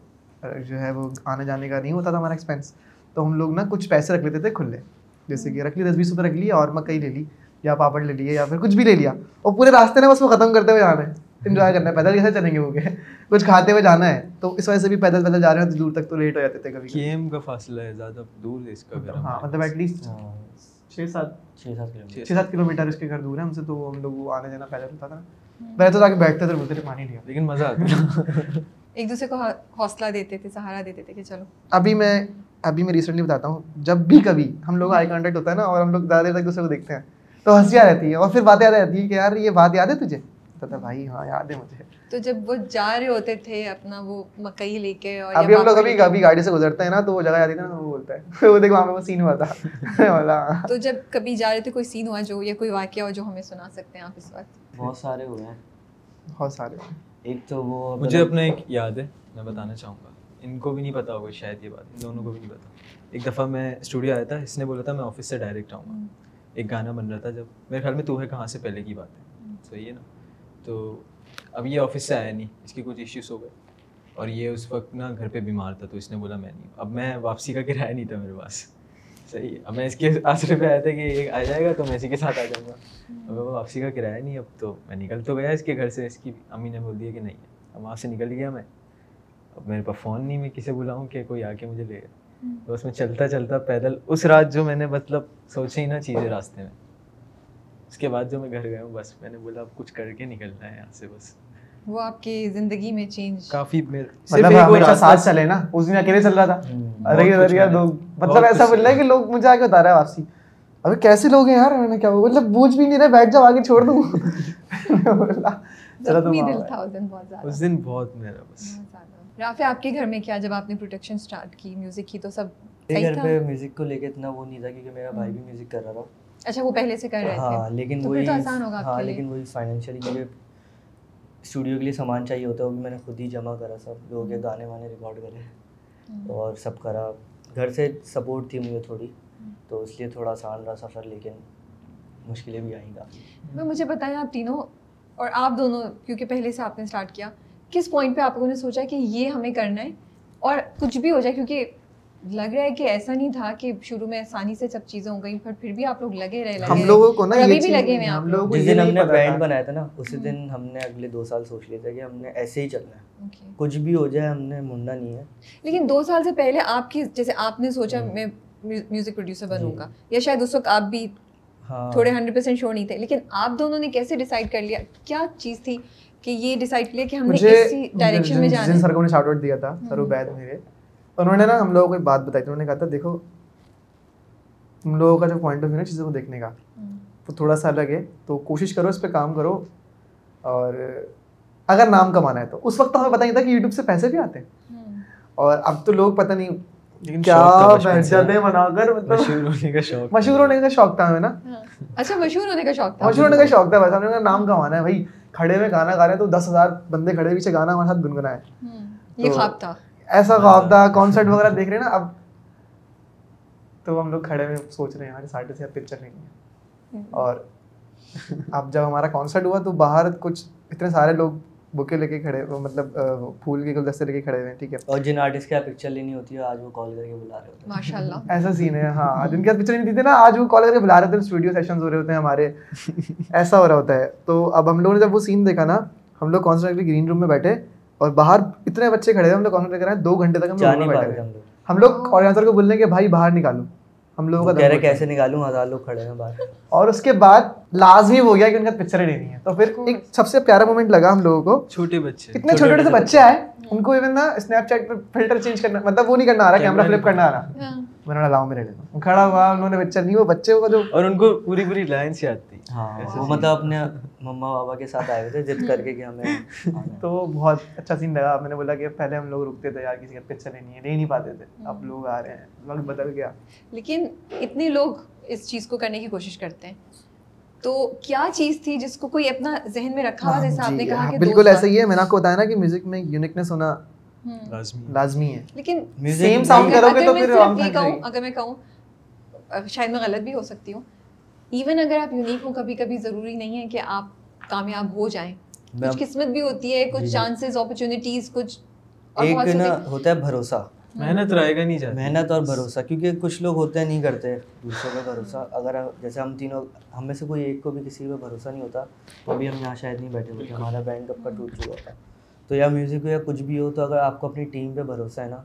جو ہے وہ آنے جانے کا نہیں ہوتا تھا ہمارا ایکسپینس تو ہم لوگ نا کچھ پیسے رکھ لیتے تھے کھلے۔ جیسے کہ رکھ لی دس بیس روپئے رکھ لیے اور مکئی لے لی یا پاپڑ لے لیے یا پھر کچھ بھی لے لیا۔ اور پورے راستے نے بس وہ ختم کرتے ہوئے جانا ہے۔ انجوائے کرنا ہے۔ پیدل کیسے چلیں گے وہ کہ (laughs) کچھ کھاتے ہوئے جانا ہے۔ تو اس وجہ سے بھی پیدل پیدل جا رہے ہیں تو دور تک تو لیٹ ہو جاتے تھے کبھی کے ایم کا فاصلہ ہے زیادہ دور ہے اس کا ہاں مطلب ایٹ ہاں۔ لیسٹ چھ سات چھ سات کلو میٹر اس کے گھر دور ہے ہم سے تو ہم لوگ وہ آنا جانا پیدل ہوتا تھا نا۔ پہلے تو جا کے بیٹھتے تھے بولتے تھے پانی لیا۔ لیکن مزہ آتا۔ (laughs) ایک دوسرے کو حوصلہ دیتے تھے سہارا دیتے تھے کہ چلو۔ ابھی میں ابھی میں ریسنٹلی بتاتا ہوں جب بھی کبھی ہم لوگ آئی کانٹیکٹ ہوتا ہے نا اور ہم لوگ زیادہ دیر تک دوسرے کو دیکھتے ہیں تو ہنسیاں رہتی ہے اور پھر بات یاد رہتی ہے کہ یار یہ بات یاد ہے تجھے؟ بھائی ہاں یاد ہے مجھے۔ تو جب وہ جا رہے ہوتے تھے اپنا وہ مکئی لے کے اور ابھی ہم لوگ ابھی کبھی گاڑی سے گزرتے ہیں نا تو وہ جگہ جاتی ہے نا وہ بولتا ہے۔ (laughs) وہ دیکھ وہاں پہ سین ہوا تھا۔ (laughs) تو جب کبھی جا رہے تھے کوئی سین ہوا جو یا کوئی واقعہ ہو جو ہمیں سنا سکتے ہیں آپ اس وقت؟ بہت سارے ہوئے ہیں۔ بہت سارے ہوئے ہیں۔ ایک تو وہ مجھے اپنا ایک یاد ہے میں بتانا چاہوں گا۔ ان کو بھی نہیں پتا ہوگا شاید یہ بات دونوں کو بھی نہیں پتا۔ ایک دفعہ میں اسٹوڈیو آیا تھا اس نے بولا تھا میں آفس سے ڈائریکٹ آؤں گا۔ ایک گانا بن رہا تھا جب میرے خیال میں تو ہے کہاں سے پہلے کی بات ہے۔ صحیح ہے نا؟ تو اب یہ آفس سے آیا نہیں اس کے کچھ ایشوز ہو گئے۔ اور یہ اس وقت نا گھر پہ بیمار تھا تو اس نے بولا میں نہیں۔ اب میں واپسی کا کرایہ نہیں تھا میرے پاس۔ صحیح میں اس کے آسرے پہ آیا تھا کہ یہ آ جائے گا تو میں اسی کے ساتھ آ جاؤں گا۔ اب وہ واپسی کا کرایہ نہیں اب تو میں نکل تو گیا اس کے گھر سے اس کی امی نے بول دیا کہ نہیں اب وہاں سے نکل گیا میں۔ اب میرے پاس فون نہیں میں کسی بلاؤں کہ کوئی آ کے مجھے لے۔ گا تو اس میں چلتا چلتا پیدل اس رات جو میں نے مطلب سوچے ہی نا چیزیں راستے میں۔ اس کے بعد جو میں گھر گیا ہوں بس میں نے بولا اب کچھ کر کے نکلنا ہے یہاں سے بس۔ وہ آپ کی زندگی میں چینج کافی مطلب ہمیشہ ساتھ چلے نا اس دن اکیلے چل رہا تھا۔ ارے ارے مطلب ایسا بول رہا ہے کہ لوگ مجھے آگے بتا رہا ہے واپسی۔ ابھی کیسے لوگ ہیں یار؟ میں نے کیا مطلب بوجھ بھی نہیں رہے بیٹھ جاؤ آگے چھوڑ دوں۔ (laughs) اس دن بہت میرا بس۔ رافع آپ کے گھر میں کیا جب آپ نے پروڈکشن سٹارٹ کی میوزک کی تو سب گھر پہ میوزک کو لے کے اتنا وہ نہیں تھا کیونکہ میرا بھائی بھی میوزک کر رہا تھا۔ اچھا وہ پہلے سے کر رہے تھے۔ ہاں لیکن وہی ہاں لیکن وہی فائنینشلی مجھے اسٹوڈیو کے لیے سامان چاہیے ہوتا ہے وہ بھی میں نے خود ہی جمع کرا سب جو کے گانے وانے ریکارڈ کرے۔ اور سب کرا۔ گھر سے سپورٹ تھی مجھے تھوڑی تو اس لیے تھوڑا آسان رہا سفر لیکن مشکلیں بھی آئیں گا میں مجھے بتائیں آپ تینوں اور آپ دونوں کیونکہ پہلے سے آپ نے اسٹارٹ کیا کس پوائنٹ پہ آپ لوگوں نے سوچا کہ یہ ہمیں کرنا ہے اور کچھ بھی ہو جائے؟ کیونکہ لگ رہا ہے کہ ایسا نہیں تھا کہ شروع میں آسانی سے سب چیزیں ہو گئیں بٹ پھر بھی آپ لوگ لگے رہے ہم لوگوں کو نا ابھی بھی لگے ہوئے ہم لوگ جس دن ہم نے بینڈ بنایا تھا نا اسی ہاں۔ دن ہم نے اگلے دو سال سوچ لیا تھا کہ ہم نے ایسے ہی چلنا ہے۔ کچھ بھی ہو جائے ہم نے مڑنا نہیں ہے۔ لیکن دو سال سے پہلے آپ کی جیسے آپ نے سوچا ہاں۔ میں میوزک پروڈیوسر بنوں جی۔ گا یا شاید اس وقت آپ بھی ہاں۔ تھوڑے ہنڈریڈ پرسینٹ شور نہیں تھے۔ لیکن آپ دونوں نے کیسے ڈیسائڈ کر لیا؟ کیا چیز تھی کہ یہ ڈیسائڈ کر لیا کہ ہم نے اسی ڈائریکشن میں جانا ہے؟ جن سر کو نے شاؤٹ آؤٹ دیا تھا سر عبید میرے۔ انہوں نے نا ہم لوگوں کو ایک بات بتائی تھی انہوں نے کہا تھا دیکھو تم لوگوں کا جو پوائنٹ آف ویو نا چیزوں کو دیکھنے کا تو تھوڑا سا الگ ہے۔ تو کوشش کرو اس پہ کام کرو اور اگر نام کمانا ہے تو۔ اس وقت ہمیں پتہ نہیں تھا کہ یوٹیوب سے پیسے بھی آتے ہیں۔ اور اب تو لوگ پتہ نہیں مشہور۔ ہونے کا شوق تھا۔ ہمیں مطلب مشہور ہونے کا شوق تھا۔ مشہور ہونے کا شوق تھا نام کمانا ہے۔ بھائی کھڑے میں گانا گا رہے تو دس ہزار بندے کھڑے پیچھے گانا ہمارے ساتھ گنگنا ہے یہ خواب تھا۔ ایسا خواب تھا کانسرٹ وغیرہ دیکھ رہے ہیں نا اب تو ہم لوگ کھڑے ہوئے سوچ رہے ہیں یار ساڑھے سے اب پکچر نہیں ہے۔ ہاں. اور اب جب ہمارا کانسرٹ ہوا تو باہر کچھ اتنے سارے لوگ بکے لے کے کھڑے وہ مطلب پھول کے گلدستے لے کے کھڑے ہوئے ہیں ٹھیک ہے۔ اور جن آرٹسٹ کے پکچر لینی ہوتی ہے آج وہ کال کر کے بلا رہے ہوتے ہیں۔ ماشاء اللہ ایسا سین ہے ہاں جن کے پکچر نہیں دیتے نا آج وہ کال کر کے بلا رہے ہوتے ہیں اسٹوڈیو سیشنز ہو رہے ہوتے ہیں ہمارے۔ (laughs) ایسا ہو رہا ہوتا ہے۔ تو اب ہم لوگوں نے جب وہ سین دیکھا نا ہم لوگ کانسرٹ گرین روم میں بیٹھے۔ اور باہر اتنے بچے کھڑے تھے ہم لوگ کانسنٹریٹ کر رہے ہیں دو گھنٹے تک ہم لوگ بیٹھے ہم لوگ۔ آرگنائزر کو بول رہے ہیں کہ بھائی باہر نکالو۔ ہم لوگوں کا کہہ رہے کیسے نکالوں؟ ہزار لوگ کھڑے ہیں باہر۔ اور اس کے بعد لازمی ہو گیا کہ ان کا پکچر ہی نہیں ہے۔ تو پھر ایک سب سے پیارا مومنٹ لگا ہم لوگوں کو۔ چھوٹے بچے۔ اتنے چھوٹے چھوٹے سے بچے۔ آئے ان کو ایون نا اسنیپ چیٹ پہ فلٹر چینج کرنا مطلب وہ نہیں کرنا آ رہا کیمرہ فلپ کرنا آ رہا۔ ہاں۔ میں نے لاؤ میرے لیے کھڑا ہوا انہوں نے پکچر نہیں وہ بچے کو جو اور ان کو پوری پوری لائن یاد تھی۔ ہاں وہ مطلب اپنے مما بابا کے ساتھ آئے ہوئے تھے جد (laughs) کر کے کہ ہمیں تو وہ بہت اچھا سین لگا۔ میں نے بولا کہ پہلے ہم لوگ رکتے تھے یار کسی گھر پہ چلے نہیں لے نہیں پاتے تھے۔ اب لوگ آ رہے ہیں وقت بدل گیا۔ لیکن اتنے لوگ اس چیز کو کرنے کی کوشش کرتے ہیں۔ تو کیا چیز تھی جس کو کوئی اپنا ذہن میں رکھا ہوا ہاں، جیسے آپ نے جی، کہا ہاں، کہ بالکل ایسا ہی ہے۔ میں نے آپ کو بتایا نا کہ میوزک میں یونیکنیس ہونا لازمی ہے۔ لیکن سیم ساؤنڈ کرو گے تو پھر اگر میں کہوں شاید میں غلط بھی ہو سکتی ہوں۔ ایون اگر آپ یونیک ہوں کبھی کبھی ضروری نہیں ہے کہ آپ کامیاب ہو جائیں۔ کچھ قسمت بھی ہوتی ہے جی، کچھ جی۔ چانسز اپرچونیٹیز کچھ ایک نا ہوتا ہے بھروسہ۔ محنت رہے گا نہیں جاتی۔ محنت اور بھروسہ کیونکہ کچھ لوگ ہوتے ہیں نہیں کرتے۔ دوسروں پہ بھروسہ۔ اگر جیسے ہم تینوں ہم میں سے کوئی ایک کو بھی کسی پہ بھروسہ نہیں ہوتا تو ابھی ہم یہاں شاید نہیں بیٹھے ہوتے۔ ہمارا بینڈ کب کا ٹوٹ چکا ہوتا۔ تو یا میوزک ہو یا کچھ بھی ہو تو اگر آپ کو اپنی ٹیم پہ بھروسہ ہے نا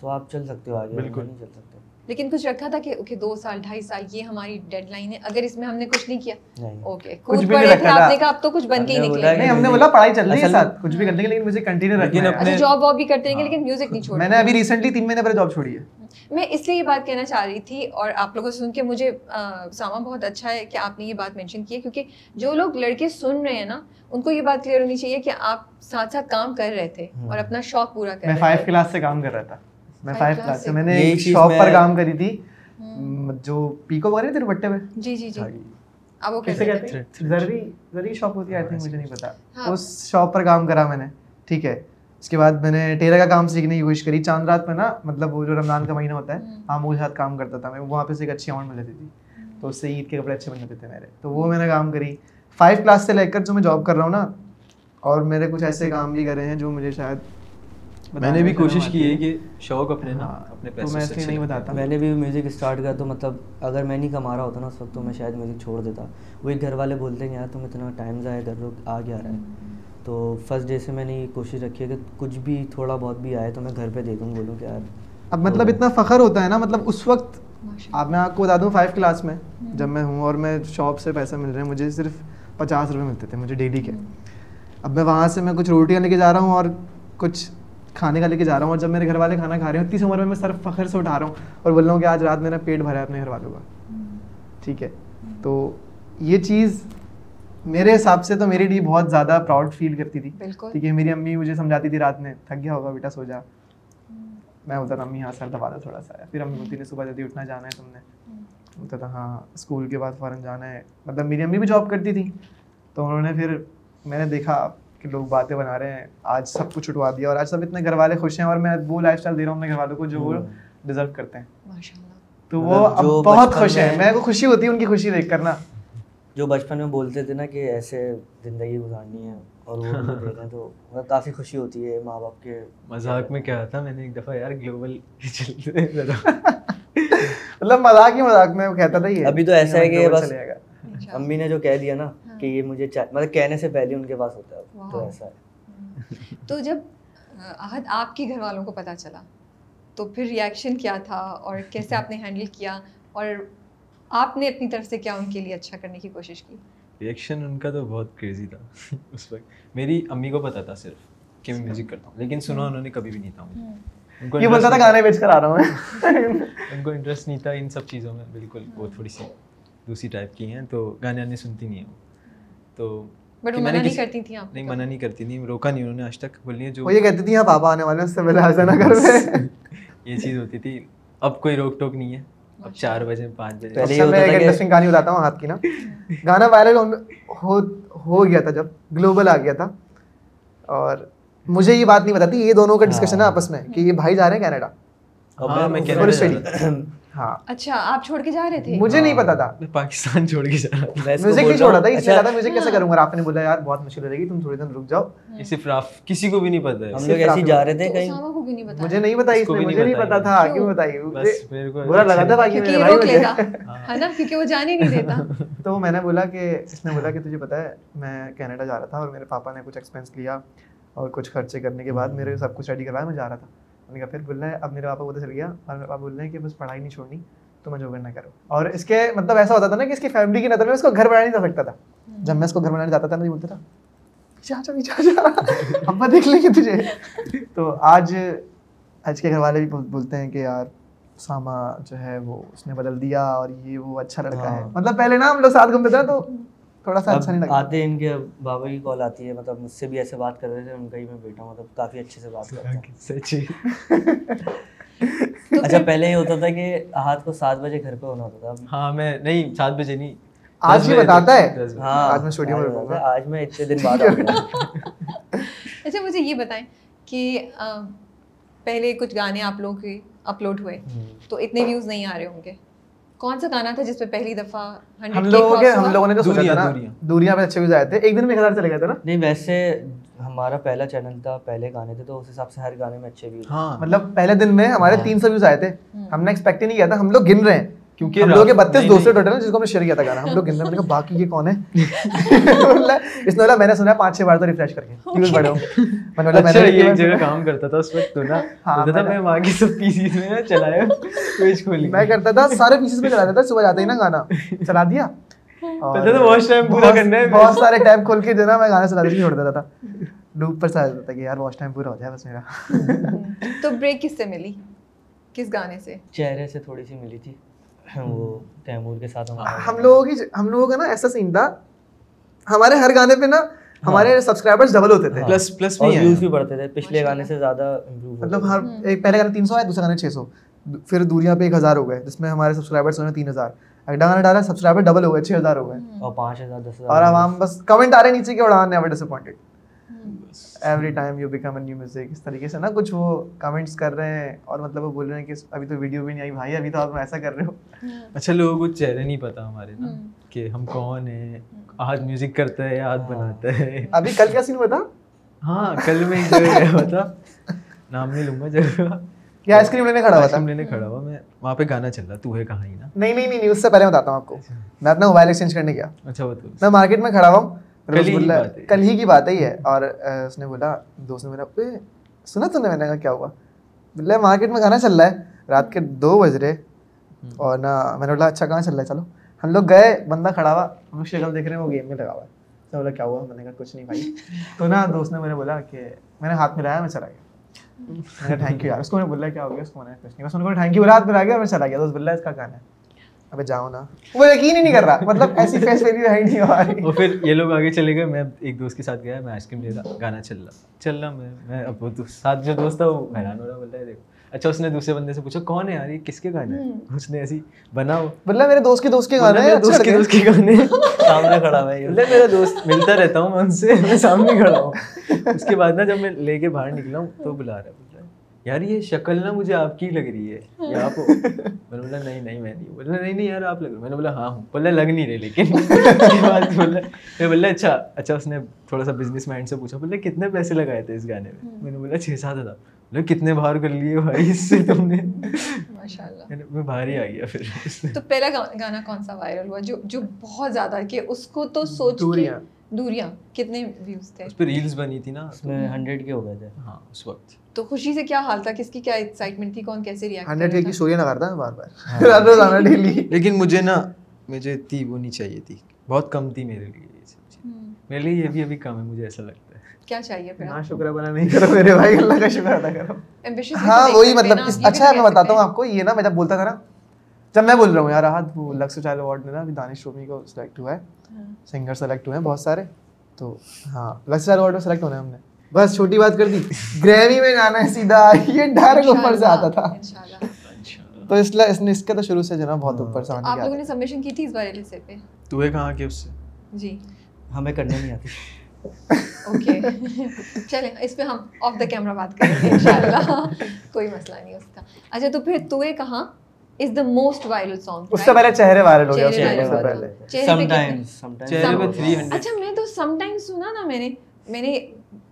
تو آپ چل سکتے ہو آگے۔ بالکل۔ نہیں چل سکتے۔ لیکن کچھ رکھا تھا کہ اوکے دو سال ڈھائی سال یہ ہماری ڈیڈ لائن ہے۔ اگر اس میں ہم نے کچھ نہیں کیا نہیں۔ اوکے۔ کچھ پڑے تھے آپ۔ نے کہا اب تو کچھ بن کے ہی نکلے نہیں ہم نے بولا پڑھائی چل رہی ہے میں- ساتھ کچھ بھی کرنے کے لیکن مجھے کنٹینیو رکھنا ہے۔ اچھا جاب واب بھی کرتے رہیں گے لیکن میوزک نہیں چھوڑ میں نے ابھی ریسنٹلی تین مہینے پہلے جاب چھوڑی ہے۔ میں اس لیے یہ بات کہنا چاہ رہی تھی اور آپ لوگوں سے سن کے مجھے ساما بہت اچھا ہے کہ آپ نے یہ بات مینشن کی ہے۔ کیونکہ جو لوگ لڑکے سن رہے ہیں نا ان کو یہ بات کلیئر ہونی چاہیے کہ آپ ساتھ ساتھ کام کر رہے تھے اور اپنا شوق پورا کر میں رہے فائیو تھے۔ کلاس سے کام کر رہا تھا۔ میں فائیو کلاس سے۔ میں نے ایک شاپ پر کام کری تھی۔ جو پیکو وغیرہ تھے دوپٹے پہ جی جی جی۔ ہاں اب وہ کیسے کہتے ہیں۔ زرری زرری شاپ ہوتی ہے آئی تھنک مجھے نہیں پتا۔ ہاں۔ اس شاپ پر کام کرا میں نے ٹھیک ہے۔ اس کے بعد میں نے ٹیلر کا کام سیکھنے کی کوشش کری۔ چاند رات میں نا مطلب وہ جو رمضان کا مہینہ ہوتا ہے ہم کے ساتھ کام کرتا تھا میں۔ وہاں پہ سے ایک اچھی اماؤنٹ مل جاتی تھی تو اس سے عید کے کپڑے اچھے بن جاتے تھے میرے۔ تو وہ میں نے کام کری۔ فائیو کلاس سے لے کر جو میں جاب کر رہا ہوں نا اور میرے کچھ ایسے کام بھی کرے ہیں جو مجھے شاید میں نے بھی کوشش کی ہے کہ شوق اپنے نا ہاں، اپنے پیسوں میں اس لیے نہیں۔ بتاتا۔ میں نے بھی میوزک اسٹارٹ کیا تو مطلب اگر میں نہیں کما رہا ہوتا نا اس وقت تو میں شاید میوزک چھوڑ دیتا۔ وہی گھر والے بولتے ہیں یار تم اتنا ٹائم ضائع کر رہے ہو آ گیا رہا ہے۔ تو فرسٹ ڈے سے میں نے یہ کوشش رکھی ہے کہ کچھ بھی تھوڑا بہت بھی آئے تو میں گھر پہ دے دوں بولوں کہ یار۔ اب مطلب اتنا فخر ہوتا ہے نا مطلب اس وقت اب میں آپ کو بتا دوں فائیو کلاس میں جب میں ہوں اور میں شاپ سے پیسے مل رہے ہیں مجھے صرف پچاس روپے ملتے تھے مجھے ڈیلی کے۔ اب میں وہاں سے میں کچھ روٹیاں لے کے جا رہا ہوں اور کچھ کھانے کا لے کے جا رہا ہوں اور جب میرے گھر والے کھانا کھا رہے ہیں اتنی عمر میں میں صرف فخر سے اٹھا رہا ہوں اور بول رہا ہوں کہ آج رات میرا پیٹ بھرا ہے اپنے گھر والوں کا۔ ٹھیک ہے؟ تو یہ چیز میرے حساب سے تو میرے لیے بہت زیادہ پراؤڈ فیل کرتی تھی۔ ٹھیک ہے میری امی مجھے سمجھاتی تھی رات میں تھک گیا ہوگا بیٹا سو جا۔ میں بولتا تھا امی ہاں سر دبا دو تھوڑا سا۔ پھر امی بولتی تھی صبح جلدی اٹھنا جانا ہے تم نے۔ بولتا تھا ہاں اسکول کے بعد فوراً جانا ہے۔ مطلب میری امی بھی جاب کرتی تھی تو انہوں نے پھر میں نے دیکھا کہ لوگ باتیں بنا رہے ہیں۔ آج سب کچھ اٹھوا دیا اور آج سب اتنے گھر والے خوش ہیں اور میں وہ لائف اسٹائل دے رہا ہوں اپنے گھر والوں کو جو وہ ڈیزرو کرتے ہیں۔ تو مطلب وہ اب بہت خوش ہیں۔ میں- کو خوشی ہوتی ہے ان کی خوشی دیکھ کر نا۔ جو بچپن میں بولتے تھے نا کہ ایسے زندگی گزارنی ہے اور وہ رہے تو مطلب کافی خوشی ہوتی ہے ماں باپ کے۔ مذاق میں کیا تھا میں نے ایک دفعہ یار گلوبل (laughs) مطلب مذاق ہی مذاق میں وہ کہتا تھا یہ ابھی تو ایسا ہے کہ بس-۔ امی نے جو کہہ دیا نا۔ کہ یہ مجھے مطلب کہنے سے پہلے ان کے پاس ہوتا ہے۔ تو۔ ایسا ہے۔ تو جب عہد آپ کے گھر والوں کو پتہ چلا تو پھر ریئیکشن کیا تھا اور کیسے آپ نے ہینڈل کیا؟ اور آپ نے اپنی طرف سے کیا ان کے لیے اچھا کرنے کی کوشش کی؟ ریئیکشن ان کا تو بہت کریزی تھا۔ (laughs) اس وقت میری امی کو پتا تھا صرف کہ میں میوزک کرتا ہوں لیکن سنا انہوں نے کبھی بھی نہیں تھا مجھے۔ ان کو یہ بولتا تھا گانے بیچ کر آ رہا ہوں۔ میں (laughs) ان کو انٹرسٹ نہیں تھا ان سب چیزوں میں بالکل۔ وہ تھوڑی سی دوسری ٹائپ کی ہیں تو گانے آنے سنتی نہیں ہیں وہ۔ تو بٹ منع نہیں کسی- کرتی تھیں آپ نہیں منع نہیں کرتی روکا نہیں انہوں نے آج تک بولی ہے جو وہ یہ کہتی تھی ہاں پاپا آنے والے ہیں اس سے پہلے نہ کر یہ چیز ہوتی تھی۔ اب کوئی روک ٹوک نہیں ہے۔ اب چار بجے پانچ بجے۔ پہلے میں ایک انٹرسٹنگ کہانی بتاتا ہوں ہاتھ کی نا۔ (laughs) گانا وائرل ہو ہو گیا تھا جب گلوبل آ گیا تھا۔ اور مجھے یہ بات نہیں بتاتی یہ دونوں کا ڈسکشن ہے آپس میں کہ یہ بھائی جا رہے ہیں کینیڈا۔ ہاں۔ تھا ہاں اچھا آپ چھوڑ کے جا رہے تھے؟ مجھے نہیں پتا تھا۔ میں پاکستان چھوڑ کے جا رہا تھا۔ میوزک نہیں چھوڑا تھا؟ اس لیے کہا میوزک کیسے کروں گا؟ آپ نے بولا یار بہت مشکل ہو جائے گی تم تھوڑی دن رک جاؤ۔ ہاں۔ یہ صرف راف کسی کو بھی نہیں پتا ہے۔ ہم لوگ ایسے ہی جا رہے تھے کہیں۔ اسامہ کو بھی نہیں پتا۔ مجھے نہیں پتا اس نے مجھے نہیں پتا۔ تھا۔ کیوں؟ کیوں بتائی؟ بس میرے کو برا لگا تھا باقی کیونکہ میرے بھائی مجھے۔ ہے نا؟ کیونکہ وہ جانے نہیں دیتا۔ (laughs) تو میں نے بولا کہ اس نے بولا کہ تجھے پتا ہے میں کینیڈا جا رہا تھا اور میرے پاپا نے کچھ ایکسپینس لیا اور کچھ خرچے کرنے کے بعد میرے سب کچھ ریڈی کروایا میں جا رہا تھا۔ میں نے کہا پھر بول رہا ہے اب میرے پاپا ادھر چل گیا اور میرے پاپا بول رہے ہیں کہ بس پڑھائی نہیں چھوڑنی تو میں جو کرنا کروں اور اس کے مطلب ایسا ہوتا تھا نا کہ اس کی فیملی کی نظر میں اس کو گھر بنانے نہیں جا سکتا تھا۔ جب میں اس کو گھر بنانے جاتا تھا نا بولتا تھا جا جا جا ابا دیکھ لیں گے تجھے. تو آج آج کے گھر والے بھی بولتے ہیں کہ یار اسامہ جو ہے وہ اس نے بدل دیا اور یہ وہ اچھا لڑکا ہے۔ ہاں۔ مطلب پہلے نا ہم لوگ ساتھ گھومتے تھے تو تھوڑا سا اچھا نہیں لگتا۔ آتے ان کے بابا کی کال آتی ہے مطلب مجھ سے بھی ایسے بات کر رہے تھے ان کا ہی میں بیٹھا ہوں مطلب کافی اچھے سے بات کرتا ہوں۔ (laughs) اچھا پہلے یہ ہوتا تھا کہ ہاتھ کو سات بجے گھر پہ ہونا ہوتا تھا۔ ہاں میں نہیں سات بجے نہیں۔ آج بھی بتاتا ہے؟ ہاں آج میں اسٹوڈیو میں رہوں گا آج میں اتنے دن بعد (laughs) اچھا مجھے یہ بتائیں کہ پہلے کچھ گانے آپ لوگوں کے اپلوڈ ہوئے تو اتنے ویوز نہیں آ رہے ہوں گے؟ کون سا گانا تھا جس پہ پہلی دفعہ ہم لوگوں کے ہم لوگوں نے تو سوچا تھا دوریاں میں اچھے بھی تھے۔ ایک دن میں ایک ہزار چلے گئے تھے نا؟ نہیں ویسے ہمارا پہلا چینل تھا پہلے گانے تھے تو اس حساب سے ہر گانے میں اچھے ویوز۔ ہاں، مطلب پہلے دن میں ہمارے ہاں۔ تین سو ویوز آئے تھے۔ ہم نے ایکسپیکٹ ہی نہیں کیا تھا ہم لوگ گن رہے ہیں۔ کیونکہ لوگ بتیس دوسرے ٹوٹل ہیں جس کو ہم نے شیئر کیا تھا گانا۔ ہم لوگ باقی یہ کون ہے اس نے بولا میں نے سنا پانچ چھ بار تو ریفریش کر کے۔ بڑے ہوں۔ میں نے بولا میں اچھا، ایک جگہ کام کرتا تھا اس وقت تو نا۔ ہاں، میں وہاں کی سب پیسز میں چلایا پیج کھولی میں کرتا تھا سارے پیسز میں چلاتا تھا صبح ہی نا گانا۔ چلا دیا۔ بہت سارے ٹائم کھول کے میں گانا چلاتے چھوڑ دیتا تھا۔ لوپ پر سارا تھا کہ یار واش ٹائم پورا ہو جائے بس میرا۔ تو بریک کس سے ملی؟ کس گانے سے؟ چہرے سے تھوڑی سی ملی تھی۔ وہ تیمور کے ساتھ ہم لوگوں کی ہم لوگوں کا نا ایسا سین تھا ہمارے ہر گانے پہ نا ہاں۔ ہمارے سبسکرائبرز ڈبل ہوتے تھے۔ پلس پلس بھی ویوز بھی بڑھتے تھے۔ پچھلے اچھا۔ گانے سے زیادہ امپروو مطلب ہر ایک پہلے گانا تین سو دوسرے دوسرا گانا پھر دوریاں پہ ایک ہزار ہو گئے جس میں ہمارے سبسکرائبرس ہوئے تین اگلا گانا ڈالا سبسکرائبر ڈبل ہو گئے چھ ہو گئے۔ اور پانچ ہزار اور عوام بس کمنٹ آ رہے نیچے کے اڑان ہے disappointed every time you become a new music اس طریقے سے نا کچھ وہ کمنٹس کر رہے ہیں اور مطلب وہ بول رہے ہیں کہ ابھی تو ویڈیو بھی نہیں آئی بھائی ابھی تو آپ ایسا کر رہے ہو۔ ہاں۔ اچھا لوگوں کو چہرے نہیں پتا ہمارے نا ہاں۔ کہ ہم کون ہیں آج میوزک کرتا ہے آج ہاں۔ بناتا ہے۔ ابھی کل کیا سین بتا ہاں کل میں تھا نام نہیں لوں گا جب۔ آئس کریم لینے کھڑا ہوا تھا۔ لینے کھڑا ہوا میں وہاں پہ گانا چل رہا تو ہے کہاں ہی نا؟ نہیں نہیں نہیں اس سے پہلے بتاتا ہوں آپ کو۔ اچھا۔ میں اپنا موبائل ایکسچینج کرنے گیا۔ اچھا بتاؤ۔ میں مارکیٹ میں کھڑا ہوا ہوں۔ کل ہی کی بات ہی ہے اور اس نے بولا دوست نے بولا سنا تو میں نے کہا کیا ہوا؟ بولے مارکیٹ میں گانا چل رہا ہے۔ رات کے دو بج رہے۔ اور نہ میں نے بولا اچھا کہاں چل رہا ہے؟ چلو۔ ہم لوگ گئے بندہ کھڑا ہوا۔ ہم لوگ شکل دیکھ رہے ہیں وہ گیم میں لگا ہوا ہے۔ تو بولا کیا ہوا؟ میں نے کہا کچھ نہیں بھائی۔ تو نا دوست نے میں نے بولا کہ میں نے ہاتھ ملایا میں چلا گیا۔ تھینک یو یار. اس کو میں بولا کیا ہو گیا؟ اس کو میں نے کچھ نہیں بس ان کو تھینک یو بولا ہاتھ ملا گیا میں چلا گیا۔ دوست بولا اس کا گانا ہے۔ ابھی جاؤ نا۔ وہ یقین ہی نہیں کر رہا۔ مطلب ایسی فیس رہی نہیں اور پھر یہ لوگ آگے چلے گئے۔ میں ایک دوست کے ساتھ گیا میں آئس کریم لے رہا گانا چل رہا۔ چل رہا میں میں اب وہ ساتھ جو دوست تھا وہ حیران ہو رہا بول رہا ہے دیکھو۔ اچھا اس نے دوسرے بندے سے پوچھا کون ہے یار؟ یہ کس کے گانے اس نے ایسی بناؤ بلا میرے دوست کے دوست کے گانے ہیں دوست کے دوست کے گانے سامنے کھڑا بلا میرا دوست ملتا رہتا ہوں میں ان سے میں سامنے کھڑا ہوں۔ اس کے بعد نا جب میں لے کے باہر نکلا ہوں تو بلا رہا ہوں یار یہ شکل نا مجھے آپ کی لگ رہی ہے۔ ہاں۔ آپ میں نے بولا نہیں نہیں میں نہیں۔ بولا نہیں نہیں یار آپ لگ رہے میں نے بولا ہاں ہوں۔ بولے لگ نہیں رہے لیکن۔ (laughs) بولا۔ میں بولا اچھا اچھا اس نے تھوڑا سا بزنس مائنڈ سے پوچھا بولے کتنے پیسے لگائے تھے اس گانے میں؟ ہاں۔ میں نے بولا چھ سات ہزار۔ بولا کتنے باہر کر لیے بھائی اس سے تم نے؟ میں باہر ہی آ گیا پھر۔ تو پہلا گانا کون سا وائرل ہوا؟ جو جو بہت زیادہ کہ اس کو تو سوچ دوریاں کتنے ویوز تھے؟ اس پہ ریلز بنی تھی نا۔ اس میں ہنڈریڈ کے ہو گئے تھے۔ ہاں اس وقت۔ تو خوشی سے کیا حال تھا؟ کس کی کیا ایکسائٹمنٹ تھی؟ کون کیسے ریئیکٹ ہنڈریڈ کے کی سوریا لگاتا تھا بار بار۔ ہاں۔ (laughs) رات رات آنا ڈیلی لیکن مجھے نا مجھے اتنی وہ نہیں چاہیے تھی۔ بہت کم تھی میرے لیے یہ سب چیز میرے لیے یہ بھی ابھی کم ہے مجھے ایسا لگتا کیا چاہیے پھر؟ نا شکر بنا نہیں۔ کرو میرے بھائی اللہ کا شکر ادا کرو۔ ہاں وہی مطلب اچھا میں بتاتا ہوں آپ کو یہ نا میں جب بولتا تھا نا جب میں بول رہا ہوں یار آج وہ لکس چائل اوارڈ میں نا ابھی دانش رومی کو سلیکٹ ہوا ہے سنگر سلیکٹ ہوئے ہیں بہت سارے۔ تو ہاں لکس چائل اوارڈ میں سلیکٹ ہونا ہے ہم نے۔ بس چھوٹی بات کر دی۔ گریمی میں جانا ہے سیدھا یہ ڈر اوپر سے آتا تھا۔ تو اس لیے اس نے اس کا تو شروع سے جو نا بہت اوپر سے آپ لوگوں نے سبمیشن کی تھی اس بارے لیسے پہ؟ تو ہے کہاں کے اس سے؟ جی۔ ہمیں کرنے نہیں آتی۔ اوکے۔ چلیں اس پہ ہم آف دا کیمرہ بات کریں گے انشاءاللہ۔ (laughs) کوئی مسئلہ نہیں اس کا۔ اچھا تو پھر تو ہے کہاں؟ Is the most viral song اس سے پہلے چہرے وائرل ہو گیا اس سے پہلے۔ سم ٹائمز اچھا میں تو سم ٹائمز سنا نا میں نے میں نے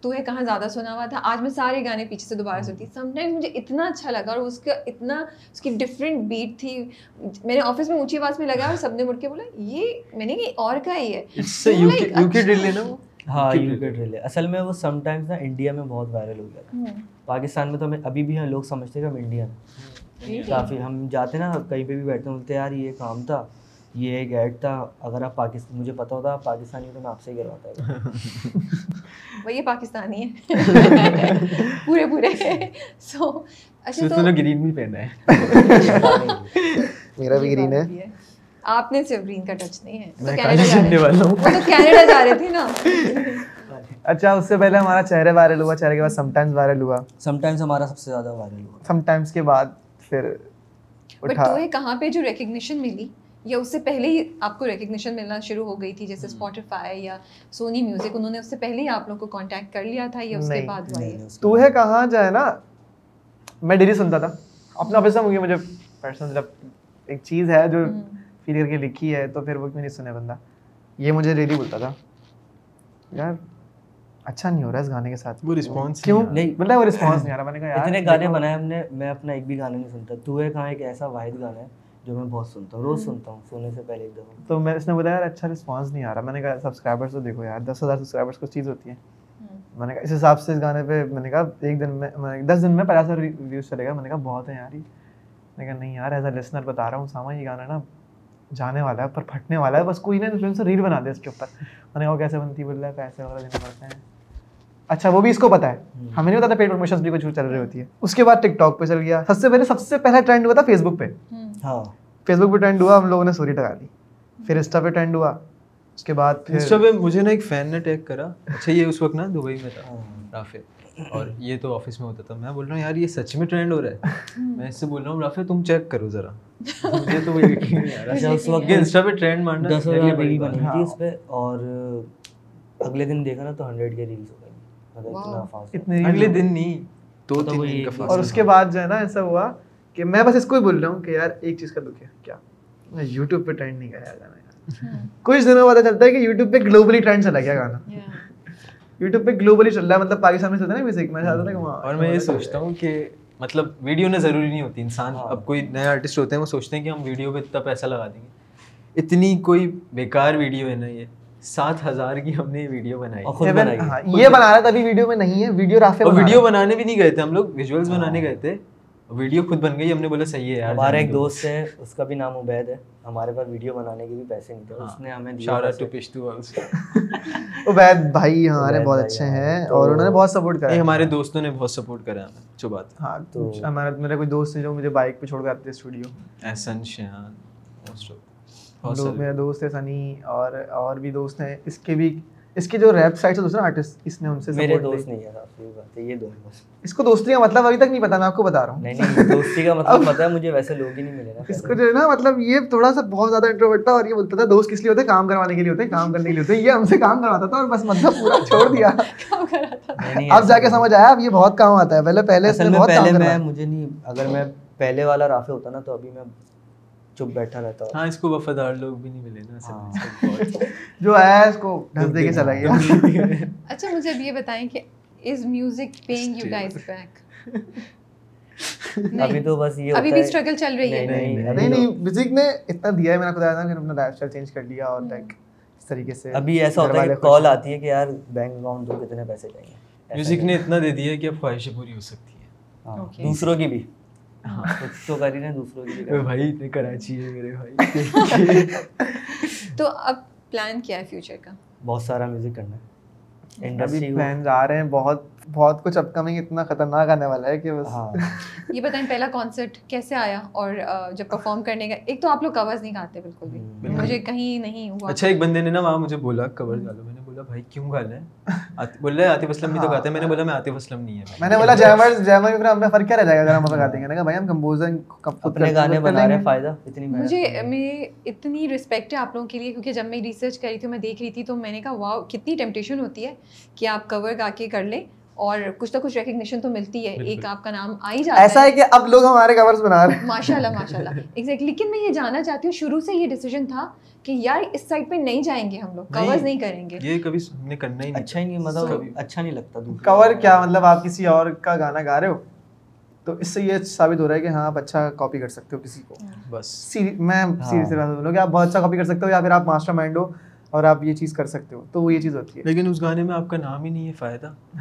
تو کہاں زیادہ سنا ہوا تھا۔ آج میں سارے گانے پیچھے سے دوبارہ سنتی سم ٹائمز مجھے اتنا اچھا لگا اور اس کا اتنا اس کی ڈفرینٹ بیٹ تھی۔ میں نے آفس میں اونچی آواز میں لگایا اور سب نے مڑ کے بولا یہ میں نے اور کا ہی ہے ڈرل اچھا ہاں، ہے۔ اصل میں وہ سم ٹائمز نا انڈیا میں بہت وائرل ہو گیا پاکستان میں تو ہمیں ابھی بھی ہیں لوگ سمجھتے ہیں کہ ہم انڈیا ہیں۔ یا پھر ہم جاتے نا کہیں پہ بھی بیٹھتے ہیں بولتے یار یہ کام تھا یہ ایک ایڈ تھا اگر آپ پاکستان مجھے پتا ہوتا آپ پاکستانی تو میں آپ سے ہی کرواتا۔ (laughs) وہ یہ پاکستانی ہے۔ (laughs) پورے پورے۔ سو اچھا تو گرین بھی پہنا ہے۔ (laughs) میرا بھی گرین ہے۔ آپ نے صرف گرین کا ٹچ نہیں ہے۔ کینیڈا جا رہے تھے نا۔ اچھا اس سے پہلے ہمارا چہرے وائرل ہوا چہرے کے بعد سم ٹائمز وائرل ہوا۔ سم ٹائمز ہمارا سب سے زیادہ وائرل ہوا۔ سم ٹائمز کے بعد۔ پھر بٹ توئے کہاں پہ جو ریکگنیشن ملی؟ یا اس سے پہلے ہی آپ کو ریکگنیشن ملنا شروع ہو گئی تھی جیسے hmm. اسپوٹیفائی یا سونی میوزک انہوں نے اس سے پہلے ہی آپ لوگ کو کانٹیکٹ کر لیا تھا یا اس کے بعد تو ہے کہاں جو ہے نا؟ میں ڈیلی سنتا تھا۔ اپنا پیسہ ہوں گے مجھے پرسنل جب ایک چیز ہے جو hmm. فیل کر کے لکھی ہے تو پھر وہ کیوں نہیں سنے بندہ؟ یہ مجھے ڈیلی بولتا تھا۔ یار اچھا نہیں ہو رہا ہے اس گانے کے ساتھ۔ وہ response کیوں؟ نہیں۔ مطلب وہ رسپانس نہیں آ رہا میں نے کہا یار اتنے گانے بنائے ہم نے میں اپنا ایک بھی گانا نہیں سنتا۔ تو ہے کہاں ایک ایسا واحد گانا ہے جو میں بہت سنتا ہوں روز سنتا ہوں سونے سے پہلے ایک دفعہ۔ تو میں اس نے بولا یار اچھا رسپانس نہیں آ رہا۔ میں نے کہا سبسکرائبرس تو دیکھو یار دس ہزار سبسکرائبرس کچھ چیز ہوتی ہے میں نے کہا اس حساب سے اس گانے پہ میں نے کہا ایک دن میں دس دن میں پچاس ہزار ویوز چلے گا میں نے کہا بہت ہے یار یہ۔ میں نے کہا نہیں یار ایز اے لسنر بتا رہا ہوں ساما یہ گانا نا جانے والا ہے پر پھٹنے والا ہے۔ بس کوئی نا انفلوئنسر ریل بنا دے اس کے اوپر۔ میں نے کہا وہ کیسے بنتی؟ بول رہا ہے پیسے وغیرہ دینے پڑتے ہیں۔ اچھا وہ بھی اس کو پتا ہے۔ ہمیں نہیں پتا تھا پیڈ پروموشن بھی کچھ چل رہی ہوتی ہے اس کے بعد ٹک ٹاک پہ چل گیا۔ سب سے پہلے سب سے پہلا ٹرینڈ ہوا تھا فیس بک پہ ہاں۔ فیس بک پہ ٹرینڈ ہوا ہم لوگوں نے اسٹوری لگا دی۔ پھر انسٹا پہ ٹرینڈ ہوا۔ اس کے بعد انسٹا پہ مجھے نا ایک فین نے ٹیگ کرا۔ اچھا یہ اس وقت نا دبئی میں تھا۔ ہاں۔ رافع۔ اور یہ تو آفس میں ہوتا تھا۔ میں بول رہا ہوں یار یہ سچ میں ٹرینڈ ہو رہا ہے۔ میں اس سے بول رہا ہوں رافع تم چیک کرو ذرا۔ (laughs) مجھے تو وہ یقین نہیں آ رہا۔ اس وقت کہ انسٹا پہ ٹرینڈ مارنا دس ہزار بنی۔ تھی اس پہ اور اگلے دن دیکھا نا تو ہنڈریڈ کے ریلس ہو اتنے اگلے دن نہیں دو تو تین دن کا فاصلہ۔ اور اس کے۔ بعد جو ہے نا ایسا ہوا کہ میں بس اس کو ہی بول رہا ہوں کہ یار ایک چیز کا دکھ ہے۔ کیا؟ میں یوٹیوب پہ ٹرینڈ نہیں گیا گانا یار کچھ دنوں چلتا ہے کہ یوٹیوب پہ گلوبلی ٹرینڈ چلا گیا گانا۔ یوٹیوب پہ گلوبلی چل رہا ہے مطلب پاکستان میں چلتا ہے نا میوزک میں چاہتا تھا کہ وہاں اور میں یہ سوچتا ہوں کہ مطلب ویڈیو نہ ضروری نہیں ہوتی۔ انسان ہاں۔ اب کوئی نئے آرٹسٹ ہوتے ہیں وہ سوچتے ہیں کہ ہم ویڈیو پہ اتنا پیسہ لگا دیں گے۔ اتنی کوئی بیکار ویڈیو ہے نا یہ۔ سات ہزار کی ہم نے یہ ویڈیو بنائی۔ ہاں، یہ بنا رہا تھا ابھی ویڈیو میں نہیں ہے ویڈیو بنا ویڈیو بنانے بھی نہیں گئے تھے ہم لوگ ویژولس ہاں۔ بنانے گئے تھے۔ ویڈیو خود بن گئی ہم نے بولا صحیح ہے یار ہمارا ایک دو۔ دوست ہے اس کا بھی نام عبید ہے۔ ہمارے پاس ویڈیو بنانے کے بھی پیسے نہیں تھے اس نے ہمیں Pishtu also۔ ہے (laughs) عبید بھائی ہمارے بہت اچھے ہاں، ہیں اور انہوں نے بہت سپورٹ کرا ہمارے دوستوں نے بہت سپورٹ کرا ہمیں جو بات ہاں تو- کچھ ہمارا میرا کوئی دوست ہے جو مجھے بائک پہ چھوڑ کے آتے اسٹوڈیو احسن شیان میرا دوست ہے سنی اور اور بھی دوست ہیں۔ اس کے بھی اس کے جو ریپ سائٹ سے دوسرے آرٹسٹ اس نے ان سے میرے دوست۔ نہیں ہے صاحب یہ بات ہے یہ دو بس۔ اس کو دوستی کا مطلب ابھی تک نہیں پتا میں آپ کو بتا رہا ہوں۔ نہیں نہیں دوستی کا مطلب پتہ ہے مجھے ویسے لوگ ہی نہیں ملے نا۔ اس کو۔ جو ہے نا مطلب یہ تھوڑا سا بہت زیادہ انٹروورٹ تھا اور یہ بولتا تھا دوست کس لیے ہوتے ہیں؟ کام کروانے کے لیے ہوتے ہیں کام کرنے کے لیے ہوتے ہیں۔ یہ ہم سے کام کرواتا تھا اور بس مطلب پورا چھوڑ دیا۔ (laughs) اب جا کے۔ سمجھ آیا اب یہ بہت کام آتا ہے۔ پہلے پہلے پہلے میں مجھے نہیں اگر میں پہلے والا رافع ہوتا نا تو ابھی میں چپ بیٹھا رہتا ہاں اس کو وفادار لوگ بھی نہیں ملے نا ہاں۔ اس کو بہت- جو آیا ہے اس کو ڈھس دے کے چلا گیا۔ (laughs) اچھا مجھے اب یہ بتائیں کہ is music paying you guys back ابھی تو بس یہ ابھی بھی اسٹرگل چل رہی ہے۔ نہیں، نہیں، میوزک نے اتنا دیا ہے میں نے خدا جانا کہ اپنا لائف اسٹائل چینج کر لیا اور لائک اس طریقے سے ابھی ایسا ہوتا ہے کہ کال۔ آتی ہے کہ یار بینک اکاؤنٹ دو کتنے پیسے چاہیے میوزک۔ نے اتنا دے دیا ہے کہ اب خواہشیں پوری ہو سکتی ہیں۔ ہاں،. دوسروں کی بھی۔ (laughs) تو کر ہی رہے ہیں دوسروں کی۔ بھائی اتنے کراچی ہے میرے بھائی۔ (laughs) (laughs) تو اب پلان کیا ہے فیوچر کا؟ بہت سارا میوزک کرنا ہے۔ انڈسٹری پلانز آ رہے ہیں بہت بہت کچھ اپ کمنگ اتنا خطرناک آنے والا ہے کہ بس۔ ہاں۔ یہ بتائیں پہلا کانسرٹ کیسے آیا؟ اور جب پرفارم کرنے کا ایک تو آپ لوگ کورز نہیں گاتے بالکل بھی۔ مجھے کہیں نہیں ہوا۔ اچھا ایک بندے نے نا وہاں مجھے بولا کور گا لو میں نے بولا بھائی کیوں گانا ہے بول رہا ہے عاطف اسلم بھی تو گاتا ہے میں نے بولا میں عاطف اسلم نہیں ہے میں نے بولا جیمر جیمر میں فرق کیا رہ جائے گا اگر ہم گاتے ہیں بھائی ہم کمپوزر اپنے گانے بنا رہے ہیں فائدہ اتنی مجھے رہے ہیں۔ میں اتنی رسپیکٹ ہے آپ لوگوں کے لیے کیونکہ جب میں ریسرچ کر رہی تھی میں دیکھ رہی تھی تو میں نے کہا واؤ کتنی ٹیمپٹیشن ہوتی ہے کہ آپ کور گا کے کر لیں اور کچھ نہ کچھ ریکگنیشن تو ملتی ہے ایک آپ کا نام آ ہی جاتا ایسا ہے۔ کہ اب لوگ ہمارے کورس بنا رہے ہیں۔ ماشاء اللہ ماشاء اللہ ایگزیکٹ لیکن میں یہ جاننا چاہتی ہوں شروع سے یہ ڈیسیجن تھا کہ یار اس سائڈ پہ نہیں جائیں گے ہم لوگ کورز نہیں کریں گے۔ یہ کبھی نے کرنا ہی نہیں۔ اچھا ہی نہیں مطلب اچھا نہیں لگتا۔ کور۔ کیا؟ مطلب آپ کسی اور کا گانا گا رہے ہو؟ تو اس سے یہ ثابت ہو رہا ہے کہ ہاں آپ اچھا کاپی کر سکتے ہو کسی کو۔ بس۔ میں سیریس بولوں کہ آپ بہت اچھا کاپی کر سکتے ہو یا پھر آپ ماسٹر مائنڈ ہو۔ اور آپ یہ چیز کر سکتے ہو تو وہ یہ چیز ہوتی ہے۔ لیکن اس گانے میں آپ کا نام ہی نہیں ہے فائدہ۔ (laughs)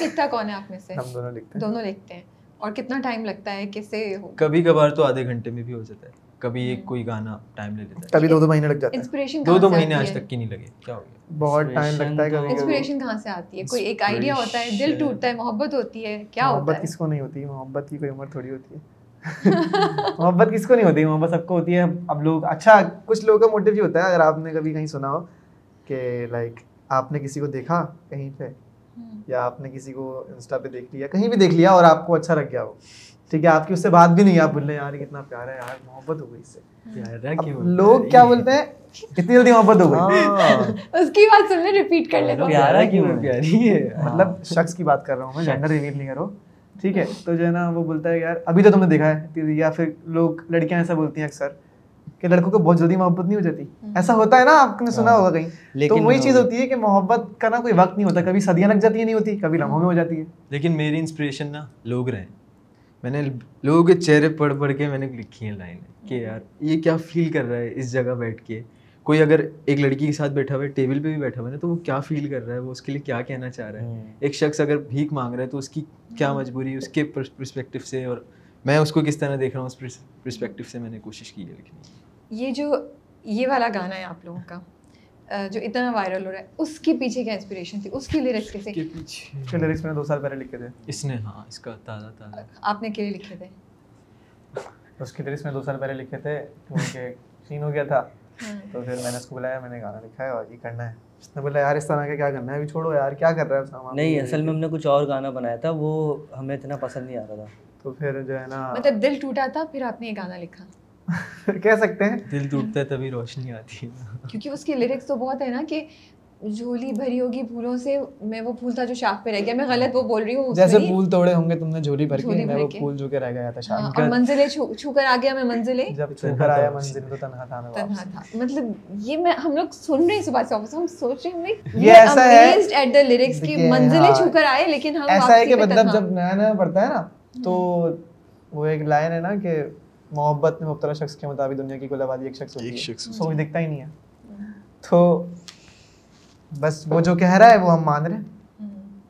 لکھتا کون ہے آپ میں سے؟ ہم دونوں لکھتے ہیں۔ دونوں لکھتے ہیں۔ اور کتنا ٹائم لگتا ہے کسے کبھی کبھار تو آدھے گھنٹے میں بھی ہو جاتا ہے۔ کبھی ایک کوئی گانا ٹائم لے لیتا ہے۔ کبھی دو دو مہینے لگ جاتے ہیں انسپریشن دو دو مہینے آج تک کی نہیں لگے۔ کیا ہو گیا؟ بہت ٹائم لگتا ہے کبھی انسپریشن کہاں سے آتی ہے؟ کوئی ایک آئیڈیا ہوتا ہے دل ٹوٹتا ہے محبت ہوتی ہے کیا ہوتا محبت ہے؟ کس کو نہیں ہوتی؟ محبت کی کوئی عمر تھوڑی ہوتی ہے۔ محبت کس کو نہیں ہوتی؟ محبت سب کو ہوتی ہے۔ اب لوگ اچھا کچھ لوگوں کا موٹیو یہ ہوتا ہے اگر آپ نے کبھی کہیں سنا ہو کہ لائک آپ نے کسی کو دیکھا کہیں پہ؟ یا آپ نے کسی کو انسٹا پہ دیکھ لیا کہیں بھی دیکھ لیا اور آپ کو اچھا لگ گیا ہو؟ ٹھیک ہے آپ کی اس سے بات بھی نہیں آپ بول رہے ہیں یار یہ کتنا پیارا ہے یار محبت ہو گئی اس سے۔ لوگ کیا بولتے ہیں؟ اتنی جلدی محبت ہو گئی۔ ہاں۔ اس کی بات سن لیں ریپیٹ کر ہوں پیارا کیوں؟ پیاری ہے۔ مطلب شخص کی بات کر رہا ہوں میں جینڈر ریویل نہیں کرو۔ ٹھیک ہے تو جو ہے نا وہ بولتا ہے یار ابھی تو تم نے دیکھا ہے یا پھر لوگ لڑکیاں ایسا بولتی ہیں اکثر کہ لڑکوں کو بہت جلدی محبت نہیں ہو جاتی۔ ایسا ہوتا ہے نا آپ نے سنا ہوگا کہیں۔ تو لیکن وہی چیز ہوتی ہے کہ محبت کا نا کوئی وقت نہیں ہوتا کبھی صدیاں لگ جاتی ہیں نہیں ہوتی کبھی لمحوں میں ہو جاتی ہے لیکن میری انسپریشن نا لوگ رہے میں نے لوگوں کے چہرے پڑھ پڑھ کے میں نے لکھی ہیں لائنیں کہ یار یہ کیا فیل کر رہا ہے اس جگہ بیٹھ کے۔ کوئی اگر ایک لڑکی کے ساتھ بیٹھا ہوا ہے ٹیبل پہ بھی بیٹھا ہوا ہے نا تو وہ کیا فیل کر رہا ہے؟ وہ اس کے لیے کیا کہنا چاہ رہا ہے؟ ایک شخص اگر بھیک مانگ رہا ہے تو اس کی کیا مجبوری اس کے پرسپیکٹیو سے اور میں اس کو کس طرح دیکھ رہا ہوں؟ اس پرسپیکٹیو سے میں نے کوشش کی ہے لکھنے کی یہ جو یہ والا گانا ہے آپ لوگوں کا جو اتنا وائرل ہو رہا ہے اس کے پیچھے کیا انسپریشن تھی؟ اس کی لیرکس کیسے کے پیچھے۔ اس کے لیرکس میں نے دو سال پہلے لکھے تھے۔ اس نے ہاں اس کا تازہ تازہ۔ آپ نے کیلے لکھے تھے؟ اس کے لیرکس میں دو سال پہلے لکھے تھے۔ کیونکہ سین (laughs) ہو گیا تھا۔ تو پھر میں نے اس کو بلایا میں نے گانا لکھا ہے اور یہ کرنا ہے۔ اس نے بولا یار اس طرح کا کیا کرنا ہے؟ ابھی چھوڑو یار کیا کر رہا ہے سامان نہیں اصل میں ہم نے کچھ اور گانا بنایا تھا وہ ہمیں اتنا پسند نہیں آ رہا تھا۔ تو پھر جو ہے نا مطلب دل ٹوٹا تھا پھر آپ نے یہ گانا لکھا۔ (laughs) کہہ سکتے ہیں؟ دل ٹوٹتا ہے تبھی روشنی آتی ہے۔ کیونکہ اس کے لیرکس تو بہت ہے نا کہ جھولی بھری ہوگی پھولوں سے میں وہ پھول تھا جو شاخ پہ رہ گیا میں غلط وہ بول رہی ہوں جیسے۔ پھول توڑے ہوں گے تم نے جھولی بھر کے میں وہ۔ پھول جو کے رہ گیا تھا ہاں، شام اور منزلیں چھو چھو کر آ گیا میں منزلیں۔ جب چھو کر آیا منزل تو تنہا تھا میں تنہا واپس تھا۔ مطلب یہ میں ہم لوگ سن رہے ہیں صبح سے واپس۔ ہم سوچ رہے ہیں ہم یہ ایسا ہے ایٹ دا لیرکس کی دیکھیے، منزلیں ہاں، چھو کر آئے لیکن ہم ایسا ہے کہ مطلب۔ جب نیا نیا پڑھتا ہے نا تو وہ ایک لائن ہے نا کہ محبت میں مبتلا شخص کے مطابق دنیا کی کل آبادی ایک شخص ہوتی ہے۔ کوئی دکھتا ہی نہیں ہے۔ تو بس وہ جو کہہ رہا ہے وہ ہم مان رہے ہیں۔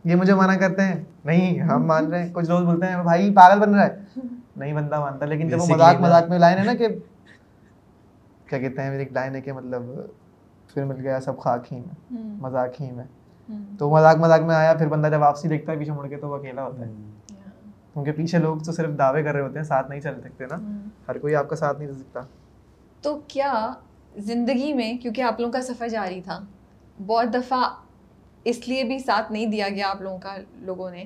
یہ مجھے منع کرتے ہیں۔ نہیں ہم مان رہے ہیں۔ کچھ لوگ بولتے ہیں بھائی پاگل بن رہا ہے۔ نہیں بندہ مانتا لیکن جب وہ مذاق مذاق میں لائن ہے نا کہ کیا کہتے ہیں ایک لائن ہے کہ مطلب پھر مل گیا سب خاک ہی میں مذاق ہی میں۔ تو مذاق مذاق میں آیا پھر بندہ جب واپسی دیکھتا ہے پیچھے مڑ کے تو وہ اکیلا ہوتا ہے۔ کیونکہ پیچھے لوگ تو صرف دعوے کر رہے ہوتے ہیں ساتھ نہیں چل سکتے نا۔ ہر کوئی آپ کا ساتھ نہیں دے سکتا۔ تو کیا زندگی میں کیونکہ آپ لوگوں کا سفر جاری تھا بہت دفعہ اس لیے بھی ساتھ نہیں دیا گیا آپ لوگوں کا لوگوں نے۔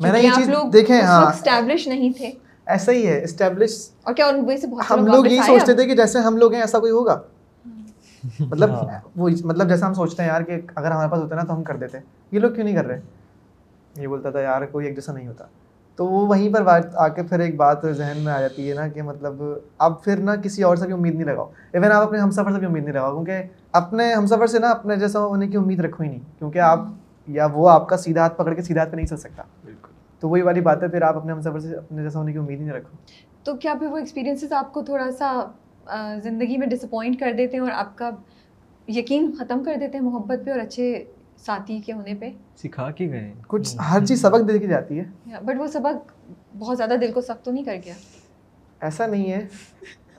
میں نے یہ چیز دیکھیں ہاں۔ اسٹیبلش نہیں تھے۔ ایسا ہی ہے اسٹیبلش اور کیا ان میں سے بہت ہم لوگ یہی سوچتے؟ تھے کہ جیسے ہم لوگ ہیں ایسا کوئی ہوگا۔ مطلب ہاں۔ وہ مطلب جیسا ہم سوچتے ہیں یار کہ اگر ہمارے پاس ہوتا نا تو ہم کر دیتے۔ یہ لوگ کیوں نہیں کر رہے؟ یہ بولتا تھا یار کوئی ایک جیسا نہیں ہوتا۔ تو وہ وہیں پر بات آ کے پھر ایک بات ذہن میں آ جاتی ہے نا کہ مطلب اب پھر نا کسی اور سے بھی امید نہیں لگاؤ۔ ایون آپ اپنے ہم سفر سے بھی امید نہیں لگاؤ کیونکہ اپنے ہم سفر سے نا اپنے جیسا ہونے کی امید رکھو ہی نہیں۔ کیونکہ آپ یا وہ آپ کا سیدھا ہاتھ پکڑ کے سیدھا ہاتھ پہ نہیں چل سکتا۔ بالکل۔ تو وہی والی بات ہے پھر آپ اپنے ہم سفر سے اپنے جیسا ہونے کی امید ہی نہیں رکھو۔ تو کیا پھر وہ ایکسپیرینسز آپ کو تھوڑا سا زندگی میں ڈس اپوائنٹ کر دیتے ہیں اور آپ کا یقین ختم کر دیتے ہیں محبت پہ اور اچھے ساتھی کے ہونے پہ۔ سکھا کے گئے۔ کچھ ہر چیز سبق دے کے جاتی ہے۔ بٹ وہ سبق بہت زیادہ دل کو سخت تو نہیں کر گیا۔ ایسا نہیں ہے۔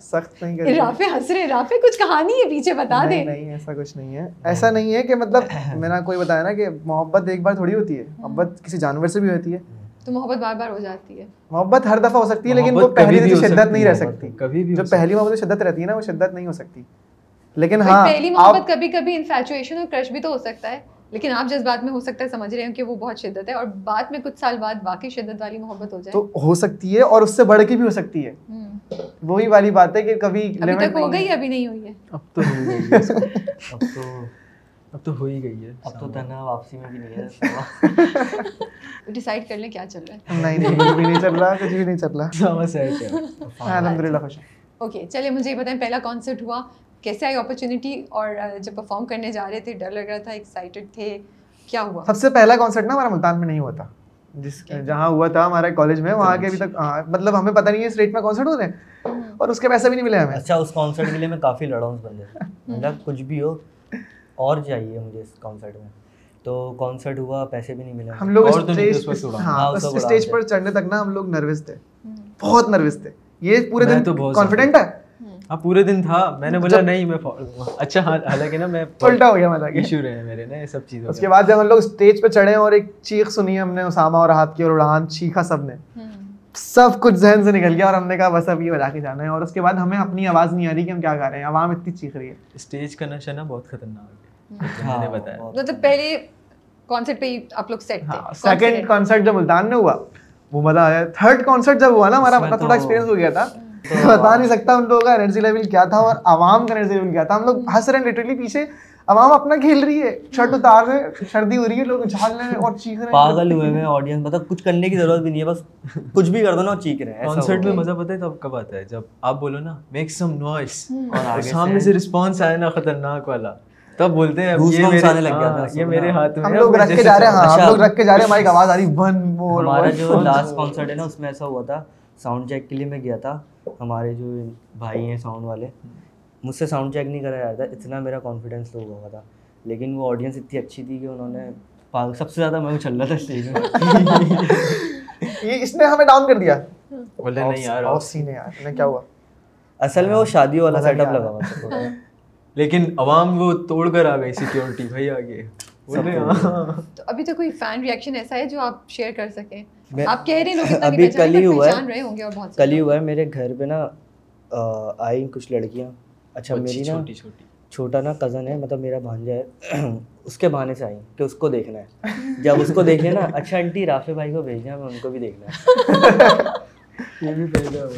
سخت نہیں کرتی (laughs) رافع ہنس رہے رافع کچھ کہانی ہے پیچھے بتا دے۔ نہیں ایسا کچھ نہیں ہے۔ ایسا نہیں ہے کہ مطلب (laughs) میرا کوئی بتایا نا کہ محبت ایک بار تھوڑی ہوتی ہے۔ محبت کسی جانور سے بھی ہوتی ہے۔ تو محبت بار بار ہو جاتی ہے۔ محبت ہر دفعہ ہو سکتی ہے لیکن وہ پہلی ہو شدت نہیں رہ سکتی۔ کبھی بھی جو پہلی محبت شدت رہتی ہے نا وہ شدت نہیں ہو سکتی۔ لیکن ہاں پہلی محبت کبھی کبھی انفیچویشن اور کرش بھی تو ہو سکتا ہے۔ لیکن آپ جذبات میں ہو سکتا ہے سمجھ رہے ہیں کہ وہ بہت شدت ہے اور بعد میں کچھ سال بعد واقعی شدت والی محبت ہو جائے۔ تو ہو سکتی ہے اور اس سے بڑھ کے بھی ہو سکتی ہے۔ وہی والی بات ہے کہ کبھی ابھی تک ہو گئی ہے۔ ابھی نہیں ہوئی ہے۔ اب تو ہو گئی ہے۔ اس کو۔ اب تو اب تو ہو ہی گئی ہے۔ اب تو تنہا واپسی میں بھی نہیں ہے۔ ڈیسائیڈ کر لیں کیا چل رہا ہے۔ نہیں نہیں کچھ بھی نہیں چل رہا کچھ بھی نہیں چل رہا۔ سامنے سیٹ ہے۔ الحمد للہ خوش ہوں اوکے چلے مجھے یہ بتائیں پہلا کانسرٹ ہوا۔ کیسے آئی اپرچونیٹی اور جب پرفارم کرنے جا رہے تھے ڈر لگ رہا تھا ایکسائٹیڈ تھے کیا ہوا؟ سب سے پہلا کانسرٹ نا ہمارا ملتان میں نہیں ہوا تھا۔ جس جہاں ہوا تھا ہمارے کالج میں وہاں کے ابھی تک ہاں، مطلب ہمیں پتہ نہیں ہے اسٹیٹ میں کانسرٹ ہو رہے ہیں۔ اور اس کے پیسے بھی نہیں ملے ہمیں۔ اچھا اس کانسرٹ کے لیے میں کافی لڑا ہوں اس بندے سے۔ مطلب کچھ بھی ہو اور چاہیے مجھے اس کانسرٹ میں۔ تو کانسرٹ ہوا پیسے بھی نہیں ملے۔ ہم لوگ اسٹیج اس۔ ہاں ہاں، اس پر چڑھنے تک نا ہم لوگ نروس تھے۔ بہت نروس تھے۔ یہ پورے دن تو بہت کانفیڈنٹ ہے؟ ہاں پورے دن تھا میں نے بولا نہیں میں اچھا حالانکہ نا میں (laughs) الٹا ہو گیا مطلب ایشو رہے ہیں میرے نا یہ سب چیزوں اس کے۔ بعد جب ہم لوگ اسٹیج پہ چڑھے اور ایک چیخ سنی ہم نے اسامہ اور ہاتھ کی اور اڑان چیخا سب نے۔ سب کچھ ذہن سے نکل گیا اور ہم نے کہا بس اب یہ بجا کے جانا ہے۔ اور اس کے بعد ہمیں اپنی آواز نہیں آ رہی کہ ہم کیا گا رہے ہیں۔ عوام اتنی چیخ رہی ہے۔ اسٹیج کا نشہ نا بہت خطرناک ہے۔ ہاں، مطلب پہلے کانسرٹ پہ آپ لوگ سیٹ تھے۔ سیکنڈ کانسرٹ جو ملتان میں ہوا وہ مزہ آیا۔ تھرڈ کانسرٹ جب ہوا نا ہمارا مطلب تھوڑا ایکسپیرینس ہو گیا تھا۔ (laughs) بتا نہیں سکتا ان لوگوں کا انرجی لیول کیا تھا اور عوام کا انرجی لیول کیا تھا۔ ہم لوگ ہنس رہے ہیں لٹرلی پیچھے۔ عوام اپنا کھیل رہی ہے۔ شرٹ ہاں۔ اتار رہے ہیں۔ سردی ہو رہی ہے لوگ اچھال رہے ہیں اور چیخ رہے ہیں۔ پاگل ہوئے ہیں آڈینس مطلب کچھ کرنے کی ضرورت بھی نہیں ہے بس کچھ بھی کر دو نا اور چیخ رہے ہیں۔ کانسرٹ میں مزہ پتہ ہے تب کب آتا ہے؟ جب آپ بولو نا میک سم نوائز اور سامنے سے رسپانس آئے نا خطرناک والا۔ تب بولتے ہیں یہ ہاں، میرے ہاتھ میں ہاں، اچھا۔ ہم لوگ رکھ کے جا رہے ہیں۔ ہم لوگ رکھ کے جا رہے ہیں۔ ہماری آواز آ رہی۔ ون مور ہمارا جو لاسٹ کانسرٹ ہے نا اس میں ایسا ہوا تھا۔ ساؤنڈ چیک کے لیے میں گیا تھا۔ ہمارے جو بھائی ہیں ساؤنڈ والے مجھ سے ساؤنڈ چیک نہیں کرایا جاتا اتنا میرا کانفیڈینس لو ہوا تھا۔ لیکن وہ آڈینس اتنی اچھی تھی کہ انہوں نے سب سے زیادہ میں چل رہا تھا اسٹیج میں۔ (laughs) اس نے ہمیں ڈاؤن کر دیا۔ بولے نہیں یار آف سین ہے یار۔ کیا ہوا؟ اصل میں وہ شادی والا سیٹ اپ لگا ہوا تھا لیکن عوام وہ توڑ کر آ گئی سیکیورٹی بھائی آگے۔ ہاں۔ تو ابھی تو کوئی فین ریئیکشن ایسا ہے جو آپ شیئر کر سکیں؟ آپ کہہ رہے ہیں ابھی کل ہی ہوا ہے کل ہی ہوا ہے میرے گھر پہ نا آئی کچھ لڑکیاں۔ اچھا میری نا چھوٹا نا کزن ہے مطلب میرا بھانجا ہے۔ (clears throat) اس کے بہانے سے آئی کہ اس کو دیکھنا ہے۔ جب اس کو دیکھے نا اچھا انٹی رافے بھائی کو بھیجنا میں ان کو بھی دیکھنا ہے۔ ہے۔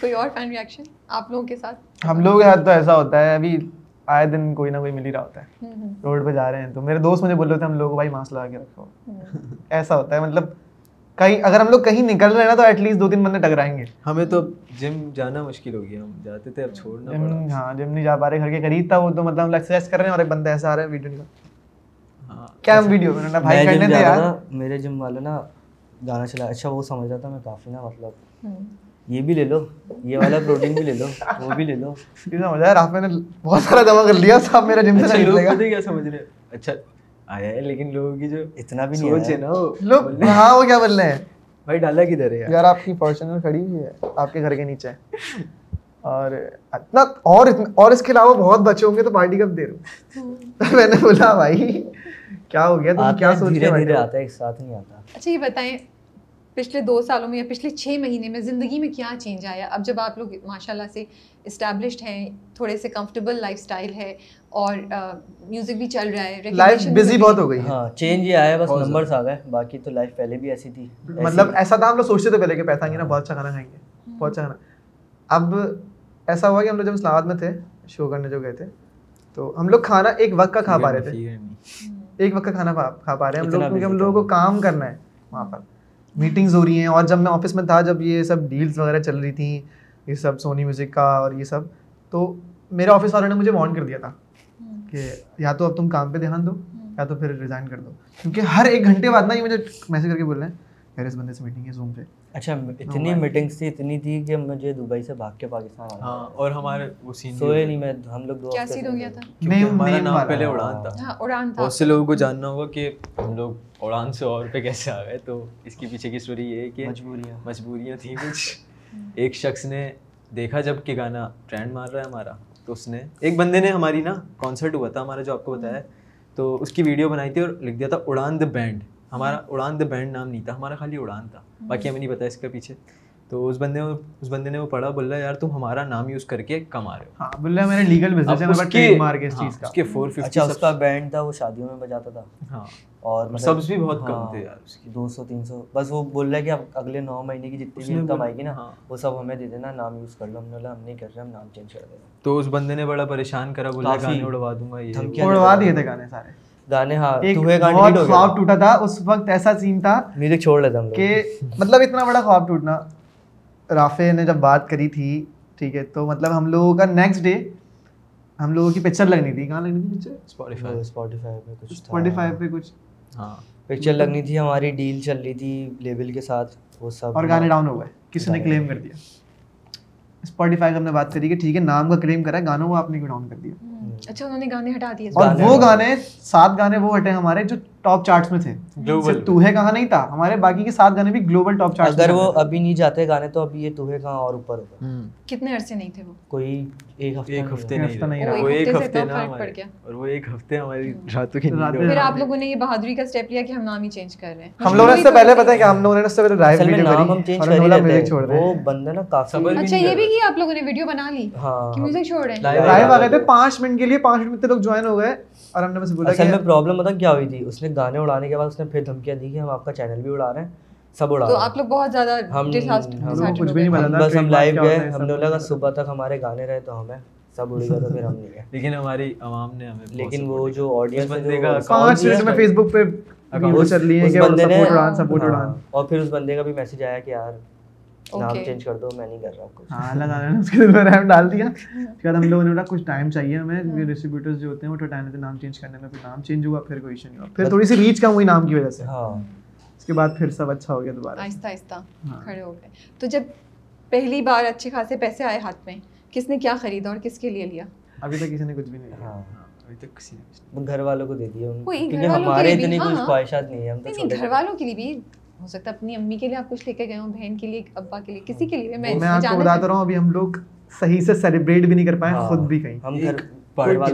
کوئی اور فین ریئیکشن آپ لوگوں کے ساتھ؟ ہم لوگوں کے ساتھ تو ایسا ہوتا ہے ابھی آئے دن کوئی نہ کوئی مل ہی رہا ہوتا ہے۔ روڈ پہ جا رہے ہیں تو میرے دوست مجھے بول رہے ہوتے ہیں ہم لوگ بھائی ماسک لگا کے رکھو۔ ایسا ہوتا ہے مطلب کہیں اگر ہم لوگ کہیں نکل رہے ہیں نا تو ایٹ لیسٹ دو تین بندے ٹکرائیں گے۔ ہمیں تو جم جانا مشکل ہو گیا ہم جاتے تھے اب چھوڑنا جم ہاں جم نہیں جا پا رہے گھر کے قریب تھا وہ تو مطلب ہم لوگ ایکسرسائز کر رہے ہیں اور ایک بندہ ایسا آ رہا ہے ویڈیو کا ہاں، کیا ہم ویڈیو بنانا بھائی کرنے تھے میرے جم والے نا گانا چلا اچھا وہ سمجھ رہا تھا میں کافی نا مطلب۔ یہ بھی لے لو یہ والا پروٹین بھی لے لو وہ بھی لے لو۔ سمجھا آیا؟ آپ میں نے بہت سارا دوا کر لیا صاحب میرا جم سے اچھا، لوگ پتہ کیا سمجھ رہے اچھا آیا ہے لیکن لوگوں کی جو اتنا بھی نہیں سوچ ہے نا لوگ ہاں وہ کیا بول رہے ہیں؟ بھائی ڈالا کدھر ہے یار؟ آپ کی فارچونر کھڑی ہوئی ہے آپ کے گھر کے نیچے۔ اور اتنا اور اور اس کے علاوہ بہت بچے ہوں گے تو پارٹی کب دے رہے تو میں نے بولا بھائی کیا ہو گیا؟ تم کیا سوچ رہے ہو؟ آتا ہے ایک ساتھ نہیں آتا۔ اچھا یہ بتائیں پچھلے دو سالوں میں یا پچھلے چھ مہینے میں زندگی میں کیا چینج آیا؟ اب جب آپ لوگ ماشاء اللہ سے اسٹیبلشڈ ہیں تھوڑے سے کمفرٹیبل لائف اسٹائل ہے اور میوزک بھی چل رہا ہے لائف بزی بہت ہو گئی ہاں چینج یہ آیا بس نمبرس آ گئے باقی تو لائف پہلے بھی ایسی تھی۔ مطلب ایسا تھا ہم لوگ سوچتے تھے پہلے کہ پیسہ گے نا بہت اچھا کھانا کھائیں گے بہت اچھا کھانا۔ اب ایسا ہوا کہ ہم لوگ جب اسلام آباد میں تھے شو کرنے جو گئے تھے تو ہم لوگ کھانا ایک وقت کا کھا پا رہے تھے۔ ایک وقت کا کھانا کھا پا رہے ہیں۔ ہم لوگ کیونکہ ہم لوگوں کو کام کرنا ہے وہاں پر۔ میٹنگز ہو رہی ہیں اور جب میں آفس میں تھا، جب یہ سب ڈیلس وغیرہ چل رہی تھیں، یہ سب سونی میوزک کا اور یہ سب، تو میرے آفس والوں نے مجھے وارن کر دیا تھا کہ یا تو اب تم کام پہ دھیان دو، یا تو پھر ریزائن کر دو۔ کیونکہ ہر ایک گھنٹے بعد نا یہ مجھے میسج کر کے بول رہے ہیں میرے اس بندے سے میٹنگ ہے زوم پہ۔ اچھا اتنی میٹنگس تھی اتنی تھی کہ مجھے دبئی سے بھاگ کے پاکستان آنا ہاں، اور ہمارے وہ سین سوئے نہیں میں ہم لوگ دو کیسے ہو گیا تھا؟ نہیں ہمارا نام پہلے اڑان تھا۔ ہاں اڑان تھا۔ بہت سے لوگوں کو جاننا ہوگا کہ ہم لوگ اڑان سے اور پہ کیسے آ گئے تو اس کے پیچھے کی سٹوری یہ ہے کہ مجبوریاں۔ مجبوریاں تھیں کچھ۔ ہاں۔ ایک شخص نے دیکھا جبکہ گانا ٹرینڈ مار رہا ہے ہمارا تو اس نے ایک بندے نے ہماری نا کانسرٹ ہوا تھا ہمارا جو آپ کو بتایا ہاں۔ تو اس کی ویڈیو بنائی تھی اور لکھ دیا تھا اڑان دا بینڈ ہمارا ہاں۔ اڑان دا بینڈ نام نہیں تھا ہمارا خالی اڑان تھا۔ ہاں۔ باقی ہمیں نہیں پتا اس کا پیچھے۔ تو اس بندے اس بندے نے وہ پڑھا بول رہا یار تم ہمارا نام یوز کر کے کما رہے ہو۔ ہاں بولا میرا لیگل بزنس ہے بٹ ٹریڈ مارک اس ہاں، چیز کا۔ اس کے 450 اچھا اس کا بینڈ تھا وہ شادیوں میں بجاتا تھا۔ ہاں۔ اور سب مطلب- بھی بہت کم تھے یار اس کی 200 300 بس وہ بول رہا ہے کہ اب اگلے 9 مہینے کی جتنی بھی انکم آئے گی نا وہ سب ہمیں دے دینا نام یوز کر لو۔ ہم نے ہم نہیں کر رہے ہم نام چینج کر دیں۔ تو اس بندے نے بڑا پریشان کرا بولا گانے اڑوا دوں گا یہ اڑوا دیے تھے گانے سارے۔ گانے ہاں دوہے گانے ہٹ خواب ٹوٹا تھا اس وقت ایسا سین تھا میوزک چھوڑ لیتا ہم کہ مطلب اتنا بڑا خواب ٹوٹنا۔ رافے نے جب بات کری تھی ٹھیک ہے تو مطلب ہم لوگوں کا نیکسٹ ڈے ہم لوگوں کی پکچر لگنی تھی۔ کہاں لگنی تھی پکچر اسپوٹیفائی پہ کچھ اسپوٹیفائی پہ کچھ۔ ہاں۔ پکچر لگنی تھی ہماری ڈیل چل رہی تھی لیبل کے ساتھ وہ سب اور گانے ڈاؤن ہو گئے۔ کسی نے کلیم کر دیا۔ اسپوٹیفائی کا ہم نے بات کری کہ ٹھیک ہے نام کا کلیم کرا ہے گانوں کو آپ نے کیوں ڈاؤن کر دیا۔ اچھا انہوں نے گانے ہٹا دیے۔ اور وہ گانے سات گانے وہ ہٹے ہمارے جو ٹاپ چارٹس میں تھے۔ تو ہے کہاں نہیں تھا ہمارے باقی کے سات گانے بھی گلوبل ٹاپ چارٹ اگر وہ ابھی نہیں جاتے گانے تو ابھی یہ توہے کہاں اور اوپر ہوگا؟ کتنے عرصے نہیں تھے وہ؟ کوئی ایک ہفتے ایک ہفتے نہیں وہ ایک ہفتے نہ اور وہ ایک ہفتے ہماری راتوں کی نیند پھر آپ لوگوں نے یہ بہادری کا سٹیپ لیا کہ ہم نام ہی چینج کر رہے ہیں۔ ہم لوگوں نے اس سے پہلے پتہ ہے کہ ہم لوگوں نے اس سے پہلے ویڈیو کری ہم چینج کر رہے ہیں۔ وہ بندہ نا کافی اچھا یہ بھی کہ آپ لوگوں نے ویڈیو بنا لی۔ ہاں۔ کہ میوزک چھوڑ رہے ہیں لائیو آ گئے تھے 5 منٹ کے لیے 5 منٹ میں لوگ جوائن ہو گئے۔ اور ہم نے بس بولا اصل میں پرابلم پتہ کیا ہوئی تھی؟ اس نے گانے اڑانے کے بعد اس نے پھر دھمکیاں دی کہ ہم آپ کا چینل بھی اڑا رہے ہیں سب اڑا تو آپ لوگ بہت زیادہ بس ہم لائیو گئے ہم نے بولا صبح تک ہمارے گانے رہے تو ہمیں سب اڑ تو پھر ہم نہیں (laughs) لیکن ہماری عوام نے ہمیں لیکن وہ جو آڈینس بندے کا فیس بک پہ ہاں۔ اور پھر اس بندے کا بھی میسج آیا کہ یار نام. چینج کر دو میں نہیں کر رہا کچھ۔ ہاں اللہ تعالیٰ نے اس کے دل میں رحم ڈال دیا۔ اس کے بعد ہم لوگوں نے بولا کچھ ٹائم چاہیے ہمیں۔ ڈسٹریبیوٹرز جو ہوتے ہیں وہ تو ٹائم لیتے نام چینج کرنے میں پھر نام چینج ہوا پھر کوئی ایشو نہیں ہوا۔ پھر تھوڑی سی ریچ کم ہوئی نام کی وجہ سے۔ ہاں۔ اس کے بعد پھر سب اچھا ہو گیا دوبارہ۔ آہستہ آہستہ ہاں۔ کھڑے ہو گئے۔ تو جب پہلی بار اچھے خاصے پیسے آئے ہاتھ میں کس نے کیا خریدا اور کس کے لیے لیا؟ ابھی تک کسی نے کچھ بھی نہیں لیا۔ ہاں۔ ہاں، ابھی تک کسی نے کچھ نہیں وہ گھر والوں کو دے دیا۔ کیونکہ ہمارے اتنی کچھ ہاں۔ خواہشات نہیں ہم تو گھر والوں کے لیے بھی ہو سکتا ہے اپنی امی کے لیے آپ کچھ لے کے گئے ہوں بہن کے لیے ابا کے لیے کسی کے لیے بھی میں میں آپ کو بتاتا رہا ہوں ابھی ہم لوگ صحیح سے سیلیبریٹ بھی نہیں کر پائے ہاں، خود بھی کہیں۔ ہم گھر۔ ایک پارٹی بات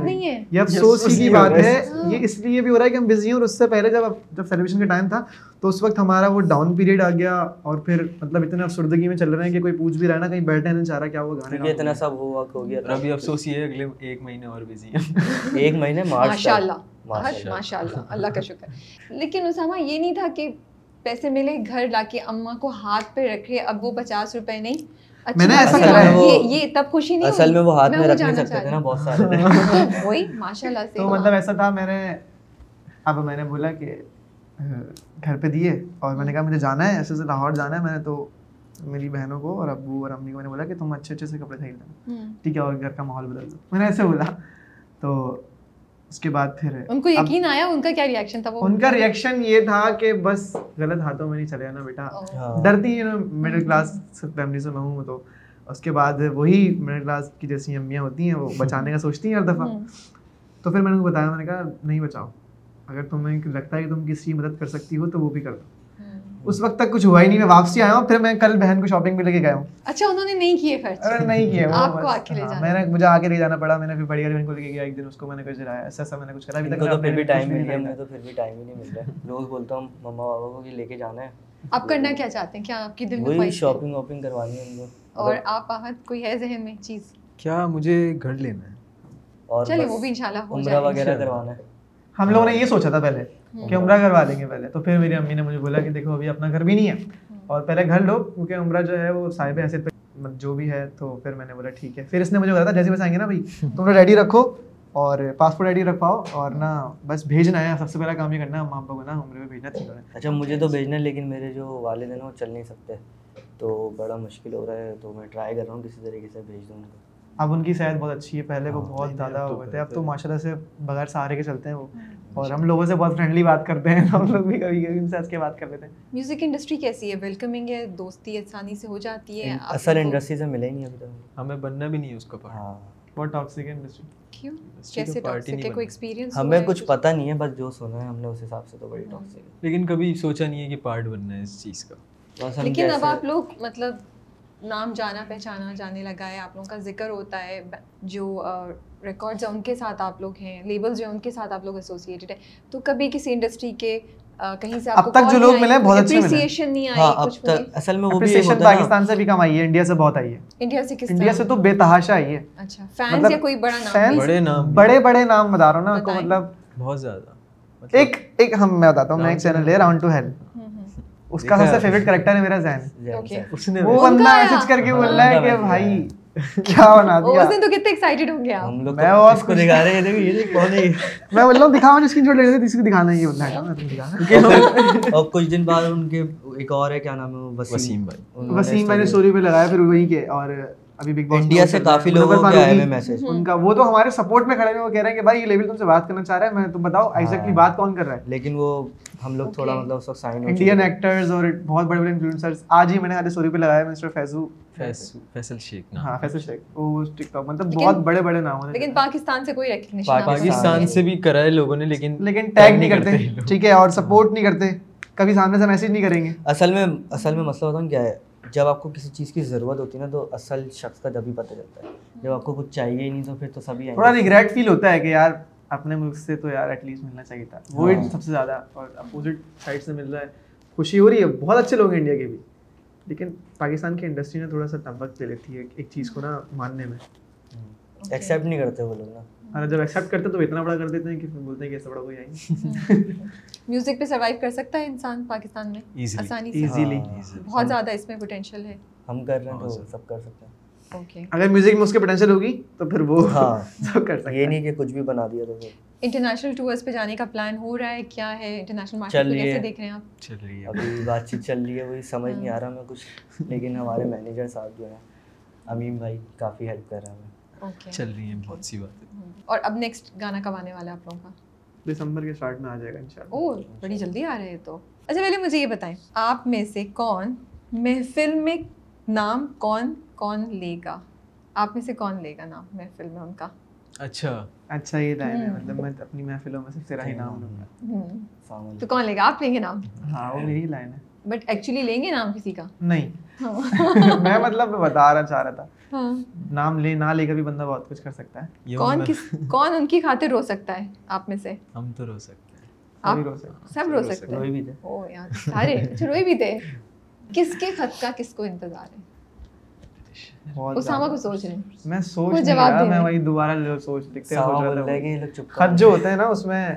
نہیں۔ ہے۔ یہ افسوس کی بات ہے۔ یہ اس لیے بھی ہو رہا ہے کہ ہم بزی ہیں اور اس سے پہلے جب جب سیلیبریشن کا ٹائم تھا تو اس وقت ہمارا وہ ڈاؤن پیریڈ آ گیا اور پھر مطلب اتنے افسردگی میں چل رہے ہیں کہ کوئی پوچھ بھی رہا ہے نا کہیں بیٹھے نہیں چاہ رہا کیا وہ گانے اتنا سب ہوا ہو گیا ابھی افسوس یہ ہے اگلے ایک مہینے اور بزی ہیں۔ ایک مہینے ماشاء اللہ ماشاء اللہ۔ اللہ کا شکر۔ (laughs) لیکن اسامہ یہ نہیں تھا کہ پیسے ملے گھر لا کے اماں کو ہاتھ پہ رکھے اب وہ پچاس روپے نہیں۔ اچھی میں نے ایسا کرا ہے۔ یہ یہ تب خوشی نہیں اصل۔ میں وہ ہاتھ میں رکھ نہیں سکتے تھے نا۔ بہت سارے۔ تو (laughs) وہی ماشاء اللہ سے تو مطلب ایسا تھا میں نے اب میں نے بولا کہ گھر پہ دیے اور میں نے کہا مجھے جانا ہے ایسے سے لاہور جانا ہے۔ میں نے تو میری بہنوں کو اور ابو اور امی کو میں نے بولا کہ تم اچھے اچھے سے کپڑے خرید لینا۔ ٹھیک ہے اور گھر کا ماحول بدل دو۔ میں نے ایسے بولا۔ تو اس کے بعد پھر ان کو یقین آیا ان کا کیا ریئیکشن تھا؟ وہ ان کا ریئیکشن یہ تھا کہ بس غلط ہاتھوں میں نہیں چلے نا بیٹا۔ ہاں۔ ڈرتی ہے نا مڈل کلاس فیملی سے میں ہوں تو۔ اس کے بعد وہی مڈل کلاس کی جیسی امیاں ہوتی ہیں وہ بچانے کا سوچتی ہیں ہر دفعہ۔ ہوں۔ تو پھر میں نے ان کو بتایا میں نے کہا نہیں بچاؤ۔ اگر تمہیں لگتا ہے کہ تم کسی کی مدد کر سکتی ہو تو وہ بھی کر دو۔ اس وقت تک کچھ ہوا ہی نہیں میں واپسی آیا ہوں پھر میں کل بہن کو شاپنگ پہ لے کے گیا ہوں۔ اچھا انہوں نے نہیں کیے خرچ ارے نہیں کیا وہ آپ کو بس، آ کے لے ہاں، جانا۔ میں نے مجھے آگے لے جانا پڑا میں نے پھر بڑی والی بہن کو لے کے گیا ایک دن اس کو میں نے کچھ دلایا ایسا ایسا میں نے کچھ کرا ابھی تک کو میں تو پھر بھی ٹائم نہیں گیا خریدا۔ ہمیں تو پھر بھی ٹائم ہی نہیں مل رہا ہے روز بولتا ہوں مما بابا کو کہ لے کے جانا ہے۔ آپ کرنا کیا چاہتے ہیں؟ کیا آپ کی دل میں وہی خواہش ہے؟ شاپنگ واپنگ کروانی ہے ان کو۔ اور آپ آہد کوئی ہے ذہن میں چیز؟ کیا مجھے گھر لینا ہے؟ اور چلیے بس وہ بھی انشاءاللہ ہو عمرہ جائے گا۔ وغیرہ کروانا ہے۔ ہم لوگوں نے یہ سوچا تھا پہلے۔ کہ عمرہ کروا لیں گے پہلے۔ تو پھر میری امی نے مجھے بولا کہ دیکھو ابھی اپنا گھر بھی نہیں ہے۔ اور پہلے گھر لو کیونکہ عمرہ جو ہے وہ صاحب حیثیت پہ جو بھی ہے تو پھر میں نے بولا ٹھیک ہے۔ پھر اس نے مجھے بولا تھا جیسے بس آئیں گے نا بھائی (laughs) تم لوگ ریڈی رکھو اور پاسپورٹ ریڈی رکھواؤ اور نا بس بھیجنا ہے۔ سب سے پہلا کام یہ کرنا ہے ماں ابا کو نا عمرے میں بھیجنا تھی اچھا مجھے تو بھیجنا ہے لیکن میرے جو والد ہیں نا وہ چل نہیں سکتے۔ تو بڑا مشکل ہو رہا ہے تو میں ٹرائی کر رہا ہوں کسی طریقے سے بھیج دوں ان کو۔ اب ان کی صحت بہت اچھی ہے۔ پہلے وہ ہاں، بہت زیادہ ہو گئے تھے اب تو۔ ماشاء اللہ سے بغیر سہارے کے چلتے ہیں وہ۔ اور ہم لوگوں سے بہت فرینڈلی بات کرتے ہیں ہم لوگ بھی کبھی کبھی ان سے ہنس کے بات کر لیتے ہیں۔ میوزک انڈسٹری کیسی ہے؟ ویلکمنگ ہے دوستی آسانی سے ہو جاتی ہے اصل انڈسٹری سے ملے ہی نہیں ابھی تک۔ ہمیں بننا بھی نہیں ہے اس کا ہاں۔ بہت ٹاکسک ہے انڈسٹری کیوں؟ کیسے ٹاکسک ہے کوئی۔ ایکسپیرینس ہمیں کچھ پتہ نہیں ہے بس جو سنا ہے ہم نے اس حساب سے تو بڑی ٹاکسک ہے۔ لیکن کبھی سوچا نہیں ہے کہ پارٹ بننا ہے اس چیز کا۔ لیکن اب آپ لوگ مطلب نام جانا پہچانا جانے لگا ہے آپ لوگوں کا ذکر ہوتا ہے جو ریکارڈز ہیں ان کے ساتھ آپ لوگ ہیں لیبلز جو ہیں ان کے ساتھ آپ لوگ ایسوسیٹیڈ ہیں۔ تو کبھی کسی انڈسٹری کے کہیں سے اب تک جو لوگ ملے بہت اچھے ملے۔ نہیں ہاں آئی اب کچھ تک اصل میں وہ بھی ہوتا ہے پاکستان سے بھی کم آئی ہے انڈیا سے بہت آئی ہے۔ انڈیا سے کس انڈیا سے طرح تو بے تحاشا آئی ہے۔ اچھا فینس مطلب یا کوئی بڑا نام؟ بڑے نام۔ بڑے بڑے نام بتا رہا ہوں نا کو۔ مطلب بہت زیادہ۔ مطلب ایک ایک ہم میں بتاتا ہوں میں ایک چینل ہے راؤنڈ ٹو ہیل۔ اس کا سب سے۔ فیوریٹ کریکٹر ہے میرا۔ اس نے وہ بندہ۔ میسج کر کے بول رہا ہے کہ بھائی کیا بنا وہ دیا اس دن تو کتنے ایکسائٹیڈ ہوں گے آپ ہم لوگ میں اور اس کو دکھا رہے ہیں دیکھو یہ دیکھ کون ہے؟ میں بول رہا ہوں دکھاؤ جو اسکرین شاٹ لے رہے تھے کسی کو دکھانا ہے یہ بندہ ہے میں تم دکھا اور کچھ دن بعد ان کے ایک اور ہے کیا نام ہے وہ وسیم وسیم بھائی وسیم میں نے پہ لگایا پھر وہی کے اور ابھی بگ باس انڈیا سے کافی لوگوں کے آئے ہوئے میسج ان کا وہ تو ہمارے سپورٹ میں کھڑے ہیں وہ کہہ رہے ہیں کہ بھائی یہ لیول تم سے بات کرنا چاہ رہا ہے میں تم بتاؤ ایگزیکٹلی بات کون کر رہا ہے لیکن وہ ہم لوگ تھوڑا. مطلب اس وقت سائن انڈین ایکٹرز اور بہت بڑے بڑے انفلوئنسرز آج ہی میں نے آج اسٹوری پہ لگایا مسٹر فیضو فیصل شیخ نام۔ ہاں فیصل شیخ وہ ٹک ٹاک مطلب بہت بڑے بڑے نام ہیں لیکن پاکستان سے کوئی ریکگنیشن پاکستان سے بھی کرا ہے لوگوں نے لیکن لیکن ٹیگ نہیں کرتے۔ ٹھیک ہے اور سپورٹ نہیں کرتے۔ کبھی سامنے سے میسج نہیں کریں گے۔ اصل میں اصل میں مسئلہ بتاؤں کیا ہے؟ جب آپ کو کسی چیز کی ضرورت ہوتی ہے نا تو اصل شخص کا جب ہی پتہ چلتا ہے۔ جب آپ کو کچھ چاہیے ہی نہیں تو پھر تو سبھی تھوڑا ریگریٹ فیل ہوتا ہے کہ یار اپنے ملک سے تو یار ایٹ لیسٹ ملنا چاہیے تھا۔ ہاں۔ وہ سب سے زیادہ اور اپوزٹ سائڈ سے مل رہا ہے خوشی ہو رہی ہے۔ بہت اچھے لوگ ہیں انڈیا کے بھی۔ لیکن پاکستان کی انڈسٹری نے تھوڑا سا وقت لے لیتی ہے ایک چیز کو نا ماننے میں۔ ہاں۔ ایکسیپٹ نہیں کرتے وہ لوگ نا۔ ہاں، جب ایکسیپٹ کرتے تو اتنا بڑا کر دیتے ہیں کہ بولتے ہیں کہ ایسا بڑا کوئی آئیں میوزک (laughs) پہ سروائیو کر سکتا ہے انسان پاکستان میں؟ آسانی سے۔ ایزیلی بہت زیادہ اس میں پوٹینشیل ہے۔ ہم کر رہے ہیں تو سب کر سکتے ہیں۔ اگر میوزک میں اس کی پوٹینشیل ہوگی تو پھر وہ ہاں. (laughs) سب کر سکتا یہ نہیں کہ کچھ بھی بنا دیا تو انٹرنیشنل ٹورز پہ جانے کا پلان ہو رہا ہے کیا ہے انٹرنیشنل مارکیٹ کو کیسے دیکھ رہے ہیں آپ؟ چل رہی ہے ابھی بات چیت چل رہی ہے وہی سمجھ نہیں آ رہا میں کچھ. (laughs) لیکن ہمارے مینیجر صاحب جو ہیں امیم بھائی کافی ہیلپ کر رہے ہیں. ہمیں چل رہی ہیں بہت سی باتیں. اور اب نیکسٹ گانا کب آنے والا ہے آپ لوگوں کا؟ دسمبر کے اسٹارٹ میں آ جائے گا انشاءاللہ. اوہ بڑی جلدی آ رہے ہیں تو. اچھا پہلے مجھے یہ بتائیں آپ میں سے کون محفل میں نام کون کون لے گا؟ آپ میں سے کون لے گا نام محفل میں ان کا؟ اچھا۔ اچھا یہ ہے مطلب میں اپنی محفلوں میں سب نام لوں گا۔ تو کون لے گا؟ آپ لیں گے نام؟ ہاں وہ میری لائن ہے۔ بٹ ایکچولی لیں گے نام کسی کا؟ نہیں۔ ہاں۔ (laughs) میں مطلب بتا چاہ رہا تھا۔ ہاں۔ نام لے نہ لے کر بھی بندہ بہت کچھ کر سکتا ہے۔ کون کون ان کی خاطر رو سکتا ہے؟ آپ میں سے۔ ہم تو رو سکتے ہیں۔ سب رو سکتے ہیں۔ روئی بھی تھے۔ سارے۔ اچھا، روئی بھی تھے۔ کس کے خط کا کس کو انتظار ہے؟ میں سوچ میں وہی دوبارہ خط جو ہوتے ہیں نا اس میں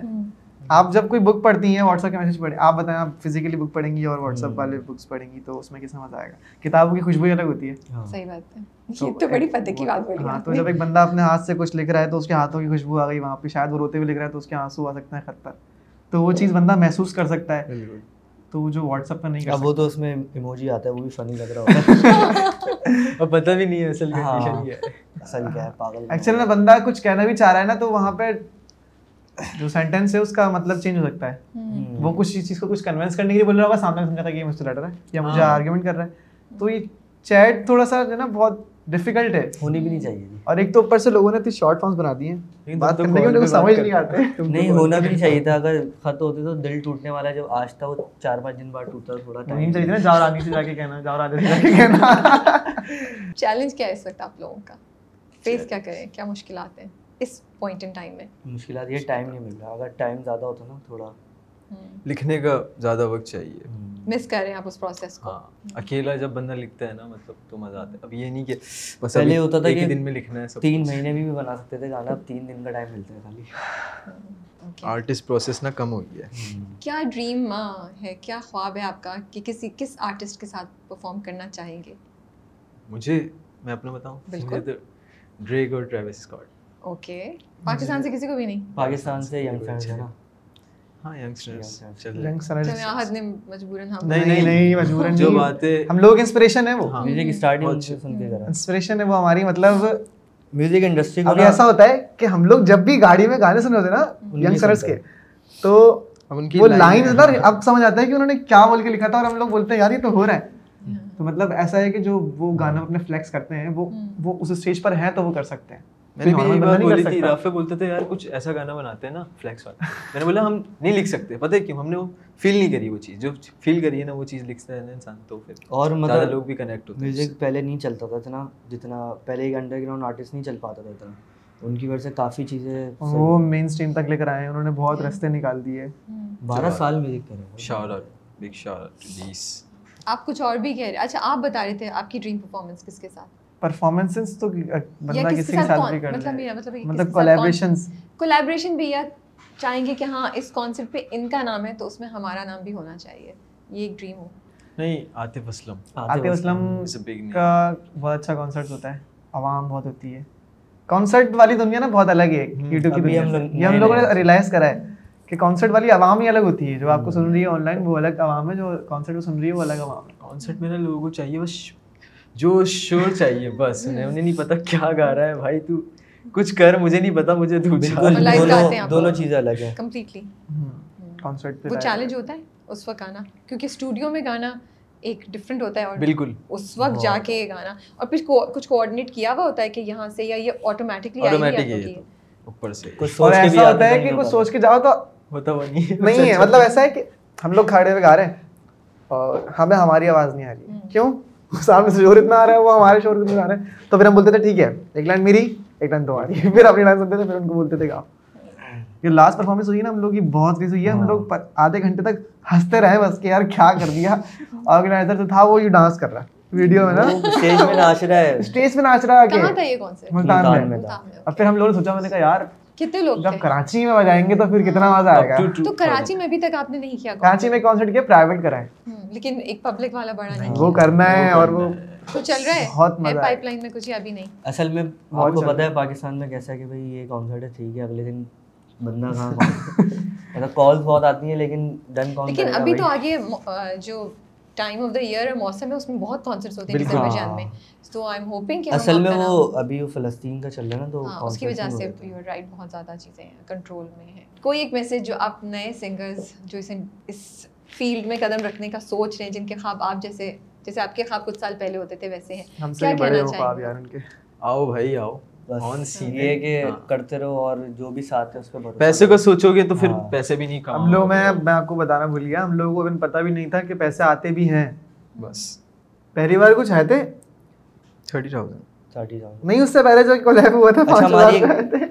آپ جب کوئی بک پڑھتی ہیں واٹس ایپ کے میسج پڑھے آپ بتائیں آپ فزیکلی بک پڑھیں گی اور واٹس ایپ والے بکس پڑھیں گی تو اس میں کیسے مزہ آئے گا؟ کتابوں کی خوشبو الگ ہوتی ہے۔ صحیح بات ہے۔ تو بڑی فتح کی بات بولی ہاں تو جب ایک بندہ اپنے ہاتھ سے کچھ لکھ رہا ہے تو اس کے ہاتھوں کی خوشبو آ گئی وہاں پہ۔ شاید وہ روتے ہوئے لکھ رہا ہے تو اس کے آنسو آ سکتے ہیں خط پر۔ تو وہ چیز بندہ محسوس کر سکتا ہے۔ تو وہ جو واٹس ایپ پہ نہیں اب وہ تو اس میں ایموجی آتا ہے وہ بھی فنی لگ رہا ہوتا (laughs) ہے پتہ بھی نہیں ہے اصل کنڈیشن ہاں۔ کیا ہے۔ اصل کیا ہے پاگل ایکچوئل میں بندہ کچھ کہنا بھی چاہ رہا ہے نا تو وہاں پہ جو سینٹینس ہے اس کا مطلب چینج ہو سکتا ہے۔ وہ کچھ چیز کو کچھ کنوینس کرنے کے لیے بول رہا ہوگا سامنے سمجھا تھا کہ یہ مجھ سے لڑ رہا ہے یا مجھے ہاں۔ آرگیومنٹ کر رہا ہے۔ تو یہ چیٹ تھوڑا سا جو ہے نا بہت ڈیفیکلٹ ہے ہونی بھی نہیں چاہیے اور ایک تو اوپر سے لوگوں نے اتنی شارٹ فارمس بنا دی ہیں بات کرنے کے ان سمجھ نہیں آتے نہیں ہونا بھی نہیں چاہیے تھا اگر خط ہوتے تو دل ٹوٹنے والا جب آج تھا وہ چار پانچ دن بعد ٹوٹتا تھوڑا ٹائم چاہیے نا جاور آنے سے جا کے کہنا جاور آنے سے جا کے کہنا چیلنج کیا ہے اس وقت آپ لوگوں کا فیس کیا کریں کیا مشکلات ہیں اس پوائنٹ ان ٹائم میں مشکلات یہ ٹائم نہیں مل رہا اگر ٹائم زیادہ ہوتا نا تھوڑا لکھنے کا زیادہ وقت چاہیے مس کر رہے ہیں آپ اس پروسیس کو. ہاں، اکیلا جب بندہ لکھتا ہے نا مطلب تو مزہ آتا ہے۔ اب یہ نہیں کہ پہلے ہوتا تھا کہ دن میں لکھنا ہے تین مہینے بھی بنا سکتے تھے گانا اب تین دن کا ٹائم ملتا ہے خالی۔ آرٹسٹ پروسیس نا کم ہو گیا ہے۔ کیا ڈریم ہے؟ کیا خواب ہے آپ کا کہ کسی کس آرٹسٹ کے ساتھ پرفارم کرنا چاہیں گے؟ مجھے میں اپنا بتاؤں؟ بالکل۔ ڈریگ اور ٹریوس اسکاٹ اوکے پاکستان سے کسی کو بھی نہیں؟ پاکستان سے ینگ فیملی ہے نا ہم لوگ مطلب ایسا ہوتا ہے کہ ہم لوگ جب بھی گاڑی میں گانے سنے ہوتے ہیں نا کے تو وہ لائن نا اب سمجھ آتا ہے کہ انہوں نے کیا بول کے لکھا تھا اور ہم لوگ بولتے ہیں یار یہ تو ہو رہا ہے۔ تو مطلب ایسا ہے کہ جو وہ گانا اپنے فلیکس کرتے ہیں وہ وہ اس اسٹیج پر ہیں تو وہ کر سکتے ہیں۔ بولتے تھے یار کچھ ایسا گانا بناتے ہیں نا فلیکس والا میں نے بولا ہم نہیں لکھ سکتے پتہ کیوں ہم نے وہ فیل نہیں کری وہ چیز جو فیل کری ہے نا وہ چیز لکھتا ہے انسان تو پھر اور مطلب لوگ بھی کنیکٹ ہوتے میوزک پہلے نہیں چلتا تھا اتنا جتنا پہلے ایک انڈر گراؤنڈ آرٹسٹ نہیں چل پاتا تھا اتنا ان کی وجہ سے کافی چیزیں وہ مین تک لے کر آئے ہیں انہوں نے بہت نکال دیے بارہ سال میوزک کرے شاور بگ شاور آپ کچھ اور بھی کہہ رہے اچھا آپ بتا رہے تھے آپ کی ڈریم پرفارمنس کس کے ساتھ پرفارمنسز تو بندہ کسی مطلب مطلب مطلب کے ساتھ بھی کر مطلب کولیبریشنز کولیبریشن بھی یا چاہیں گے کہ ہاں اس کانسرٹ پہ ان کا نام ہے تو اس میں ہمارا نام بھی ہونا چاہیے۔ یہ ایک ڈریم ہو۔ نہیں عاطف اسلم۔ عاطف اسلم کا بہت اچھا کانسرٹ ہوتا ہے۔ عوام بہت ہوتی ہے۔ کانسرٹ والی دنیا نا بہت الگ ہے۔ یوٹیوب کی دنیا یہ ہم لوگوں نے ریلائز کرا ہے کہ کانسرٹ والی عوام ہی الگ ہوتی ہے۔ جو آپ کو سن رہی ہے آن لائن وہ الگ عوام ہے جو کانسرٹ کو سن رہی ہے وہ الگ عوام ہے۔ کانسرٹ میرا لوگوں کو چاہیے بس جو شور چاہیے بس انہیں انہیں نہیں پتا کیا گا رہا ہے۔ بھائی تو کچھ کر مجھے نہیں پتا مجھے دونوں چیزیں الگ ہیں۔ کمپلیٹلی کانسرٹ پہ وہ چیلنج ہوتا ہے اس وقت گانا۔ کیونکہ اسٹوڈیو میں گانا ایک ڈفرینٹ ہوتا ہے اور بالکل۔ اس وقت جا کے یہ گانا۔ اور پھر کچھ کوآڈینیٹ کیا ہوا ہوتا ہے کہ یہاں سے یا یہ آٹومیٹکلی اوپر سے۔ اور ایسا ہوتا ہے کہ کچھ سوچ کے جاؤ تو ہوتا وہ نہیں۔ ہے۔ (laughs) مطلب ایسا ہے کہ ہم لوگ کھڑے ہوئے گا رہے ہیں اور ہمیں ہماری آواز نہیں آ رہی۔ کیوں؟ سامنے سے شور اتنا آ رہا ہے وہ ہمارے شور اتنا آ رہا ہے تو پھر ہم بولتے تھے ٹھیک ہے ایک لائن میری ایک لائن تمہاری (laughs) پھر اپنی لائن سنتے تھے پھر ان کو بولتے تھے گاؤ۔ یہ لاسٹ پرفارمنس ہوئی نا ہم لوگ کی بہت ریز ہوئی ہے۔ ہم ہاں۔ لوگ آدھے گھنٹے تک ہنستے رہے بس کہ یار کیا کر دیا۔ آرگنائزر جو تھا وہ یہ ڈانس کر رہا ہے۔ ویڈیو میں نا۔ اسٹیج میں ناچ رہا ہے۔ اسٹیج میں ناچ رہا ہے۔ ملتان میں۔ اب پھر ہم لوگوں نے سوچا میں نے کہا یار کتنے لوگ جب کراچی میں بجائیں گے تو پھر کتنا مزہ آئے گا۔ تو کراچی میں ابھی تک آپ نے نہیں کیا کراچی میں کانسرٹ کیا پرائیویٹ کرائیں۔ لیکن ایک پبلک والا بڑا نہیں وہ کرنا ہے اور وہ تو چل رہا ہے۔ بہت مزہ پائپ لائن میں کچھ ابھی نہیں۔ اصل میں آپ کو پتہ ہے پاکستان میں کیسا ہے کہ بھائی یہ کانسرٹ ہے ٹھیک ہے اگلے دن بندہ کہاں مطلب (laughs) بہت آتی ہیں لیکن ڈن کون لیکن ابھی تو آگے جو ٹائم آف دا ایئر اور موسم ہے اس میں بہت کانسرٹس ہوتے ہیں آذربائیجان ہاں۔ میں۔ تو آئی ایم ہوپنگ کہ اصل میں وہ ابھی وہ فلسطین کا چل رہا ہے نا تو ہاں، اس کی وجہ سے یور رائٹ بہت زیادہ چیزیں ہیں کنٹرول میں ہیں۔ کوئی ایک میسج جو آپ نئے سنگرز جو اسے اس فیلڈ میں قدم رکھنے کا سوچ رہے ہیں جن کے خواب آپ جیسے جیسے آپ کے خواب کچھ سال پہلے ہوتے تھے ویسے ہیں۔ ہم سے بڑے ہو خواب یار ان کے۔ آؤ بھائی آؤ۔ آن کہ ہاں۔ کرتے رہو اور جو بھی ساتھ ہے اس پہ پیسے کو سوچو گے تو پھر ہاں۔ پیسے بھی نہیں کام ہم لوگ میں میں آپ کو بتانا بھول گیا ہم لوگوں کو پتہ بھی نہیں تھا کہ پیسے آتے بھی ہیں۔ بس۔ پہلی بار کچھ آئے تھے؟ Thirty thousand. نہیں اس سے پہلے جو کولیب ہوا تھا اچھا،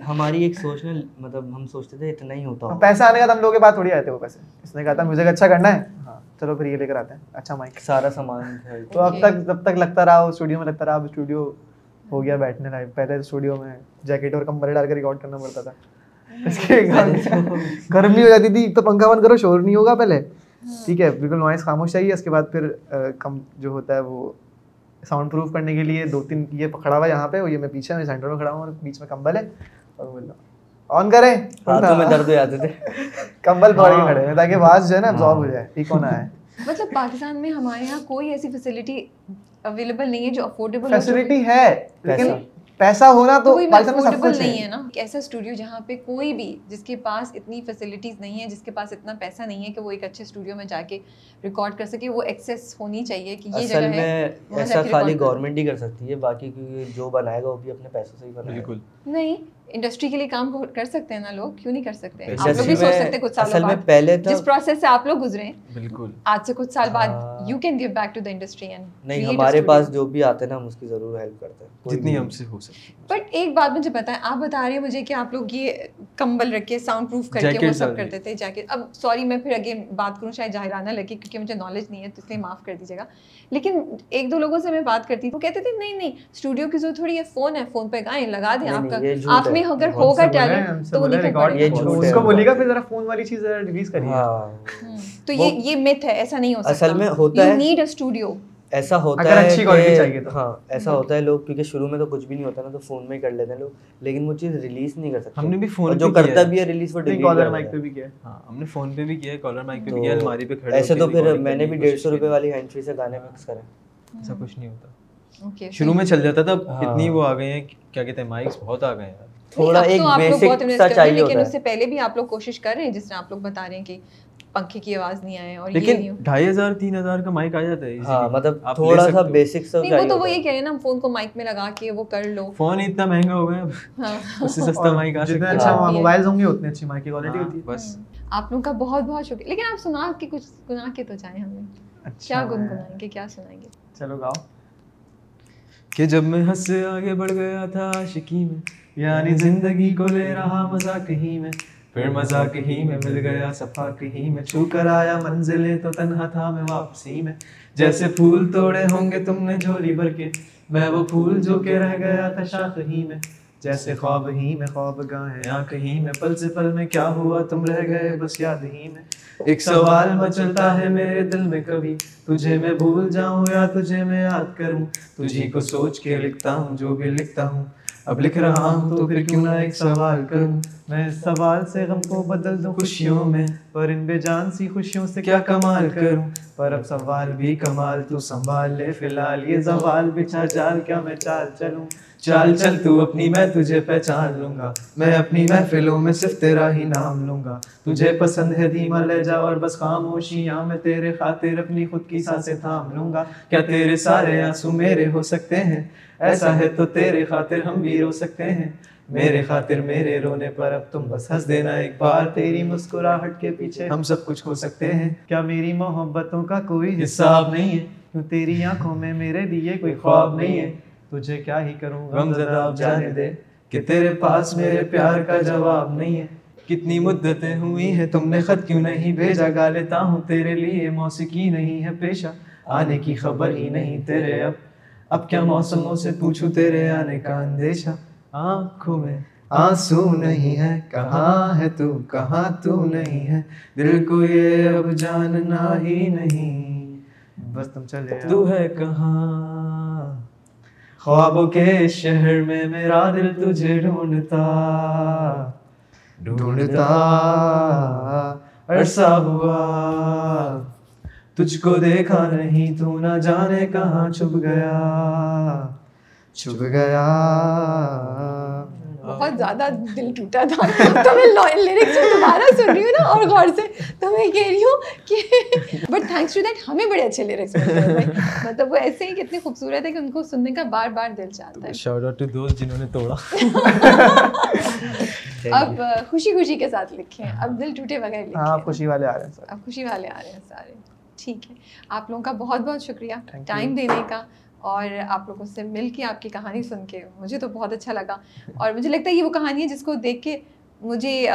ہماری ایک سوچ میں مطلب ہم سوچتے تھے اتنا ہی ہوتا پیسے آنے کا ہم لوگوں کے بعد تھوڑی آئے تھے وہ پیسے۔ اس نے کہا تھا میوزک اچھا کرنا ہے۔ ہاں، چلو پھر یہ لے کر آتے ہیں۔ اچھا مائک سارا سامان تو اب تک جب تک لگتا رہا اسٹوڈیو میں لگتا رہا اسٹوڈیو ہو گیا بیٹھنے لائن پہلے اسٹوڈیو میں جیکٹ اور کمبرے ڈال کے ریکارڈ کرنا پڑتا تھا۔ ہاں۔ گرمی ہو جاتی تھی تو پنکھا بند کرو شور نہیں ہوگا پہلے۔ ہاں۔ ٹھیک ہے بالکل نوائز خاموش چاہیے اس کے بعد پھر کم جو ہوتا ہے وہ ساؤنڈ پروف کرنے کے لیے دو تین یہ پکڑا ہوا یہاں پہ یہ میں پیچھے میں سینٹر میں کھڑا ہوں اور بیچ میں کمبل ہے۔ اور بول آن کریں۔ میں ہاں۔ درد ہو جاتے تھے۔ کمبل پکڑ کے کھڑے ہیں تاکہ آواز جو ہے نا ابزارب ہو جائے۔ ٹھیک ہونا ہے۔ مطلب پاکستان میں ہمارے یہاں کوئی ایسی فیسلٹی اویلیبل نہیں ہے جو افورڈیبل فیسلٹی ہے لیکن پیسہ ہونا تو افورڈیبل نہیں ہے نا ایسا اسٹوڈیو جہاں پہ کوئی بھی جس کے پاس اتنی فیسلٹیز نہیں ہے جس کے پاس اتنا پیسہ نہیں ہے کہ وہ ایک اچھے اسٹوڈیو میں جا کے ریکارڈ کر سکے وہ ایکسیس ہونی چاہیے کہ یہ جگہ میں ایسا خالی گورنمنٹ ہی کر سکتی ہے باقی جو بنائے گا وہ بھی اپنے پیسوں سے ہی بنائے بالکل۔ نہیں انڈسٹری کے لیے کام کر سکتے ہیں نا لوگ کیوں نہیں کر سکتے؟ آپ لوگ پہلے جس پروسیس سے آپ لوگ گزرے بالکل۔ آج سے کچھ سال بعد you can give back to the industry نہیں ہمارے پاس جو بھی آتے ہیں نا ہم اس کی ضرور ہیلپ کرتے ہیں۔ جتنی ہم سے ہو سکے بٹ ایک بات مجھے پتا ہے آپ بتا رہے ہیں مجھے کہ آپ لوگ یہ کمبل رکھ کے ساؤنڈ پروف کر کے وہ سب کرتے تھے جیکٹ اب سوری میں پھر اگین بات کروں شاید ظاہرانہ لگے کیونکہ مجھے نالج نہیں ہے تو اس لیے معاف کر دیجیے گا لیکن ایک دو لوگوں سے میں بات کرتی وہ کہتے تھے نہیں نہیں اسٹوڈیو کی ضرورت تھوڑی ہے فون ہے فون پہ گائیں لگا دیں آپ کا آپ میں اگر ہوگا ٹیلنٹ تو یہ یہ مت ہے ایسا نہیں ہوتا ہے نیڈ اے اسٹوڈیو ایسا ہوتا ہے اچھی چاہیے ہاں ایسا ہاں۔ ہوتا ہے لوگ کیونکہ شروع میں تو کچھ بھی نہیں ہوتا نا تو فون میں ہی کر لیتے ہیں لوگ لیکن وہ چیز ریلیز نہیں کر سکتے۔ ہم نے بھی فون جو کرتا بھی ہے ریلیز وہ کالر مائک پہ بھی کیا ہاں ہم نے فون پہ بھی کیا ہے ہاں، کالر مائک پہ بھی کیا الماری پہ کھڑے ایسے تو پھر میں نے بھی ڈیڑھ سو روپے والی ہینڈ فری سے گانے مکس کرے۔ ایسا ہاں۔ کچھ نہیں ہوتا۔ شروع میں چل جاتا تھا اتنی وہ آ گئے ہیں کیا کہتے ہیں مائکس بہت آ گئے ہیں۔ تھوڑا ایک بیسک سا چاہیے ہوتا ہے۔ لیکن اس سے پہلے بھی آپ لوگ کوشش کر رہے ہیں جس طرح آپ لوگ بتا رہے ہیں کہ پنکھے کی آواز نہیں آئے اور لیکن ڈھائی ہزار تین ہزار کا مائک آ جاتا ہے مطلب تھوڑا سا بیسک سب نہیں وہ تو وہ یہ کہہ رہے ہیں نا فون کو مائک میں لگا کے وہ کر لو۔ فون اتنا مہنگا ہو گیا۔ ہاں۔ اس سے سستا مائک آ سکتا جتنا اچھا ہاں۔ موبائل ہوں گے اتنی اچھی مائک کی کوالٹی ہاں، ہوتی ہے۔ بس۔ آپ لوگوں کا بہت بہت شکریہ۔ لیکن آپ سنا کے کچھ سنا کے تو چاہیں ہمیں اچھا۔ کیا گنگنائیں گے کیا سنائیں گے؟ چلو گاؤ۔ کہ جب میں ہنس سے آگے بڑھ گیا تھا عاشقی میں یعنی زندگی کو لے رہا مزہ کہیں میں پھر مزہ کہیں میں مل گیا صفا کہیں میں چھو کر آیا منزلیں تو تنہا تھا میں واپسی میں۔ جیسے پھول توڑے ہوں گے تم نے جھولی بھر کے، میں وہ پھول جو کہ رہ گیا تھا شاخ ہی میں۔ جیسے خواب ہی میں خواب گاہیں یا کہیں میں پل سے پل میں کیا ہوا تم رہ گئے بس یاد ہی میں۔ ایک سوال مچلتا ہے میرے دل میں کبھی، تجھے میں بھول جاؤں یا تجھے میں یاد کروں؟ تجھی کو سوچ کے لکھتا ہوں جو بھی لکھتا ہوں۔ اب لکھ رہا ہوں تو پھر کیوں نہ ایک سوال کروں؟ میں اس سوال سے غم کو بدل دوں خوشیوں میں، پر ان بے جان سی خوشیوں سے کیا کمال کروں؟ پر اب سوال بھی کمال تو سنبھال لے فی الحال یہ زوال بچھا جال کیا میں چال چلوں؟ چال چل تو اپنی میں تجھے پہچان لوں گا، میں اپنی محفلوں میں صرف تیرا ہی نام لوں گا۔ تجھے پسند ہے دھیما جا اور بس خاموشیاں میں تیرے خاطر اپنی خود کی سانسیں تھام لوں گا۔ کیا تیرے سارے آنسو میرے ہو سکتے ہیں؟ ایسا ہے تو تیرے خاطر ہم بھی رو سکتے ہیں۔ میرے خاطر میرے رونے پر اب تم بس ہنس دینا۔ ایک بار تیری مسکراہٹ کے پیچھے ہم سب کچھ ہو سکتے ہیں۔ کیا میری محبتوں کا کوئی حساب نہیں ہے؟ کیوں تیری آنکھوں میں میرے لیے کوئی خواب نہیں ہے؟ تجھے کیا ہی کروں؟ گا زدہ اب جانے دے کہ تیرے پاس میرے پیار کا جواب نہیں ہے۔ کتنی مدتیں ہوئی ہیں تم نے خط کیوں نہیں بھیجا؟ گا لیتا ہوں تیرے لیے، موسیقی نہیں ہے پیشہ۔ آنے کی خبر ہی نہیں تیرے اب۔ اب کیا موسموں سے پوچھوں تیرے آنے کا اندیشہ؟ آنکھوں میں آنسو نہیں ہے کہاں ہے تو کہاں تو نہیں ہے؟ دل کو یہ اب جاننا ہی نہیں۔ بس تم چلے تو ہے کہاں؟ خوابوں کے شہر میں میرا دل تجھے ڈھونڈتا۔ ڈھونڈتا۔ عرصہ ہوا۔ تجھ کو دیکھا نہیں تو نہ جانے کہاں چھپ گیا۔ چھپ گیا۔ بہت زیادہ دل ٹوٹا تھا۔ تو میں لیرکس دوبارہ سن رہی ہوں نا اور غور سے۔ تو میں کہہ رہی ہوں کہ بٹ تھینکس ٹو دیٹ ہمیں بڑے اچھے لیرکس مطلب وہ ایسے ہی کتنے خوبصورت ہے کہ ان کو سننے کا بار بار دل چاہتا ہے۔ شاؤٹ آؤٹ ٹو دوز جنہوں نے توڑا۔ (laughs) اب خوشی خوشی کے ساتھ لکھیں۔ اب دل ٹوٹے بغیر لکھیں۔ ہاں خوشی والے آ رہے ہیں اب خوشی والے آ رہے ہیں سارے۔ ٹھیک ہے۔ آپ لوگوں کا بہت بہت شکریہ ٹائم دینے کا اور آپ لوگوں سے مل کے آپ کی کہانی سن کے مجھے تو بہت اچھا لگا۔ اور مجھے لگتا ہے یہ وہ کہانی ہے جس کو دیکھ کے مجھے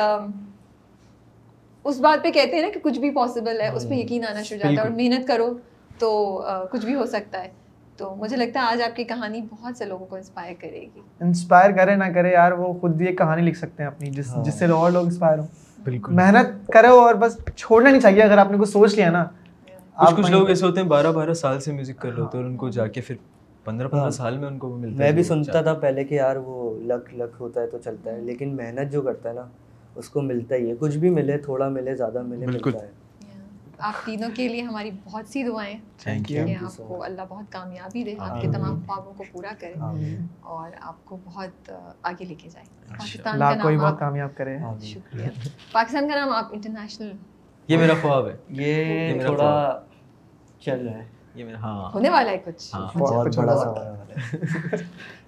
اس بات پہ کہتے ہیں نا کہ کچھ بھی پاسبل ہے اس پہ ہاں، یقین آنا شروع جاتا ہے اور محنت کرو تو کچھ بھی ہو سکتا ہے۔ تو مجھے لگتا ہے آج آپ کی کہانی بہت سے لوگوں کو انسپائر کرے گی۔ انسپائر کرے نہ کرے یار وہ خود بھی ایک کہانی لکھ سکتے ہیں اپنی جس ہاں۔ جس سے اور لوگ انسپائر ہوں۔ بالکل۔ محنت کرو اور بس چھوڑنا نہیں چاہیے۔ اگر آپ نے کچھ سوچ لیا نا کچھ کچھ لوگ ایسے ہوتے ہیں بارہ بارہ سال سے میوزک کر رہے ہوتے ہیں اور ان کو جا کے پھر پندرہ پندرہ ہاں۔ سال میں ان کو ملتا میں بھی سنتا تھا پہلے کہ یار وہ لک لک ہوتا ہے تو چلتا ہے لیکن محنت جو کرتا ہے نا اس کو ملتا ہی ہے۔ کچھ بھی ملے تھوڑا ملے زیادہ ملے ملتا ہے۔ آپ تینوں کے لیے ہماری بہت سی دعائیں آپ کو اللہ بہت کامیابی دے آپ کے تمام خوابوں کو پورا کرے اور آپ کو بہت آگے لے کے جائے۔ پاکستان کا نام بہت کامیاب کرے۔ شکریہ۔ پاکستان کا نام آپ انٹرنیشنل یہ میرا خواب ہے۔ یہ تھوڑا چل رہا ہے۔ ہونے والا ہے کچھ۔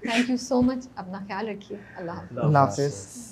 تھینک یو سو مچ اپنا خیال رکھیے۔ اللہ حافظ۔ اللہ حافظ۔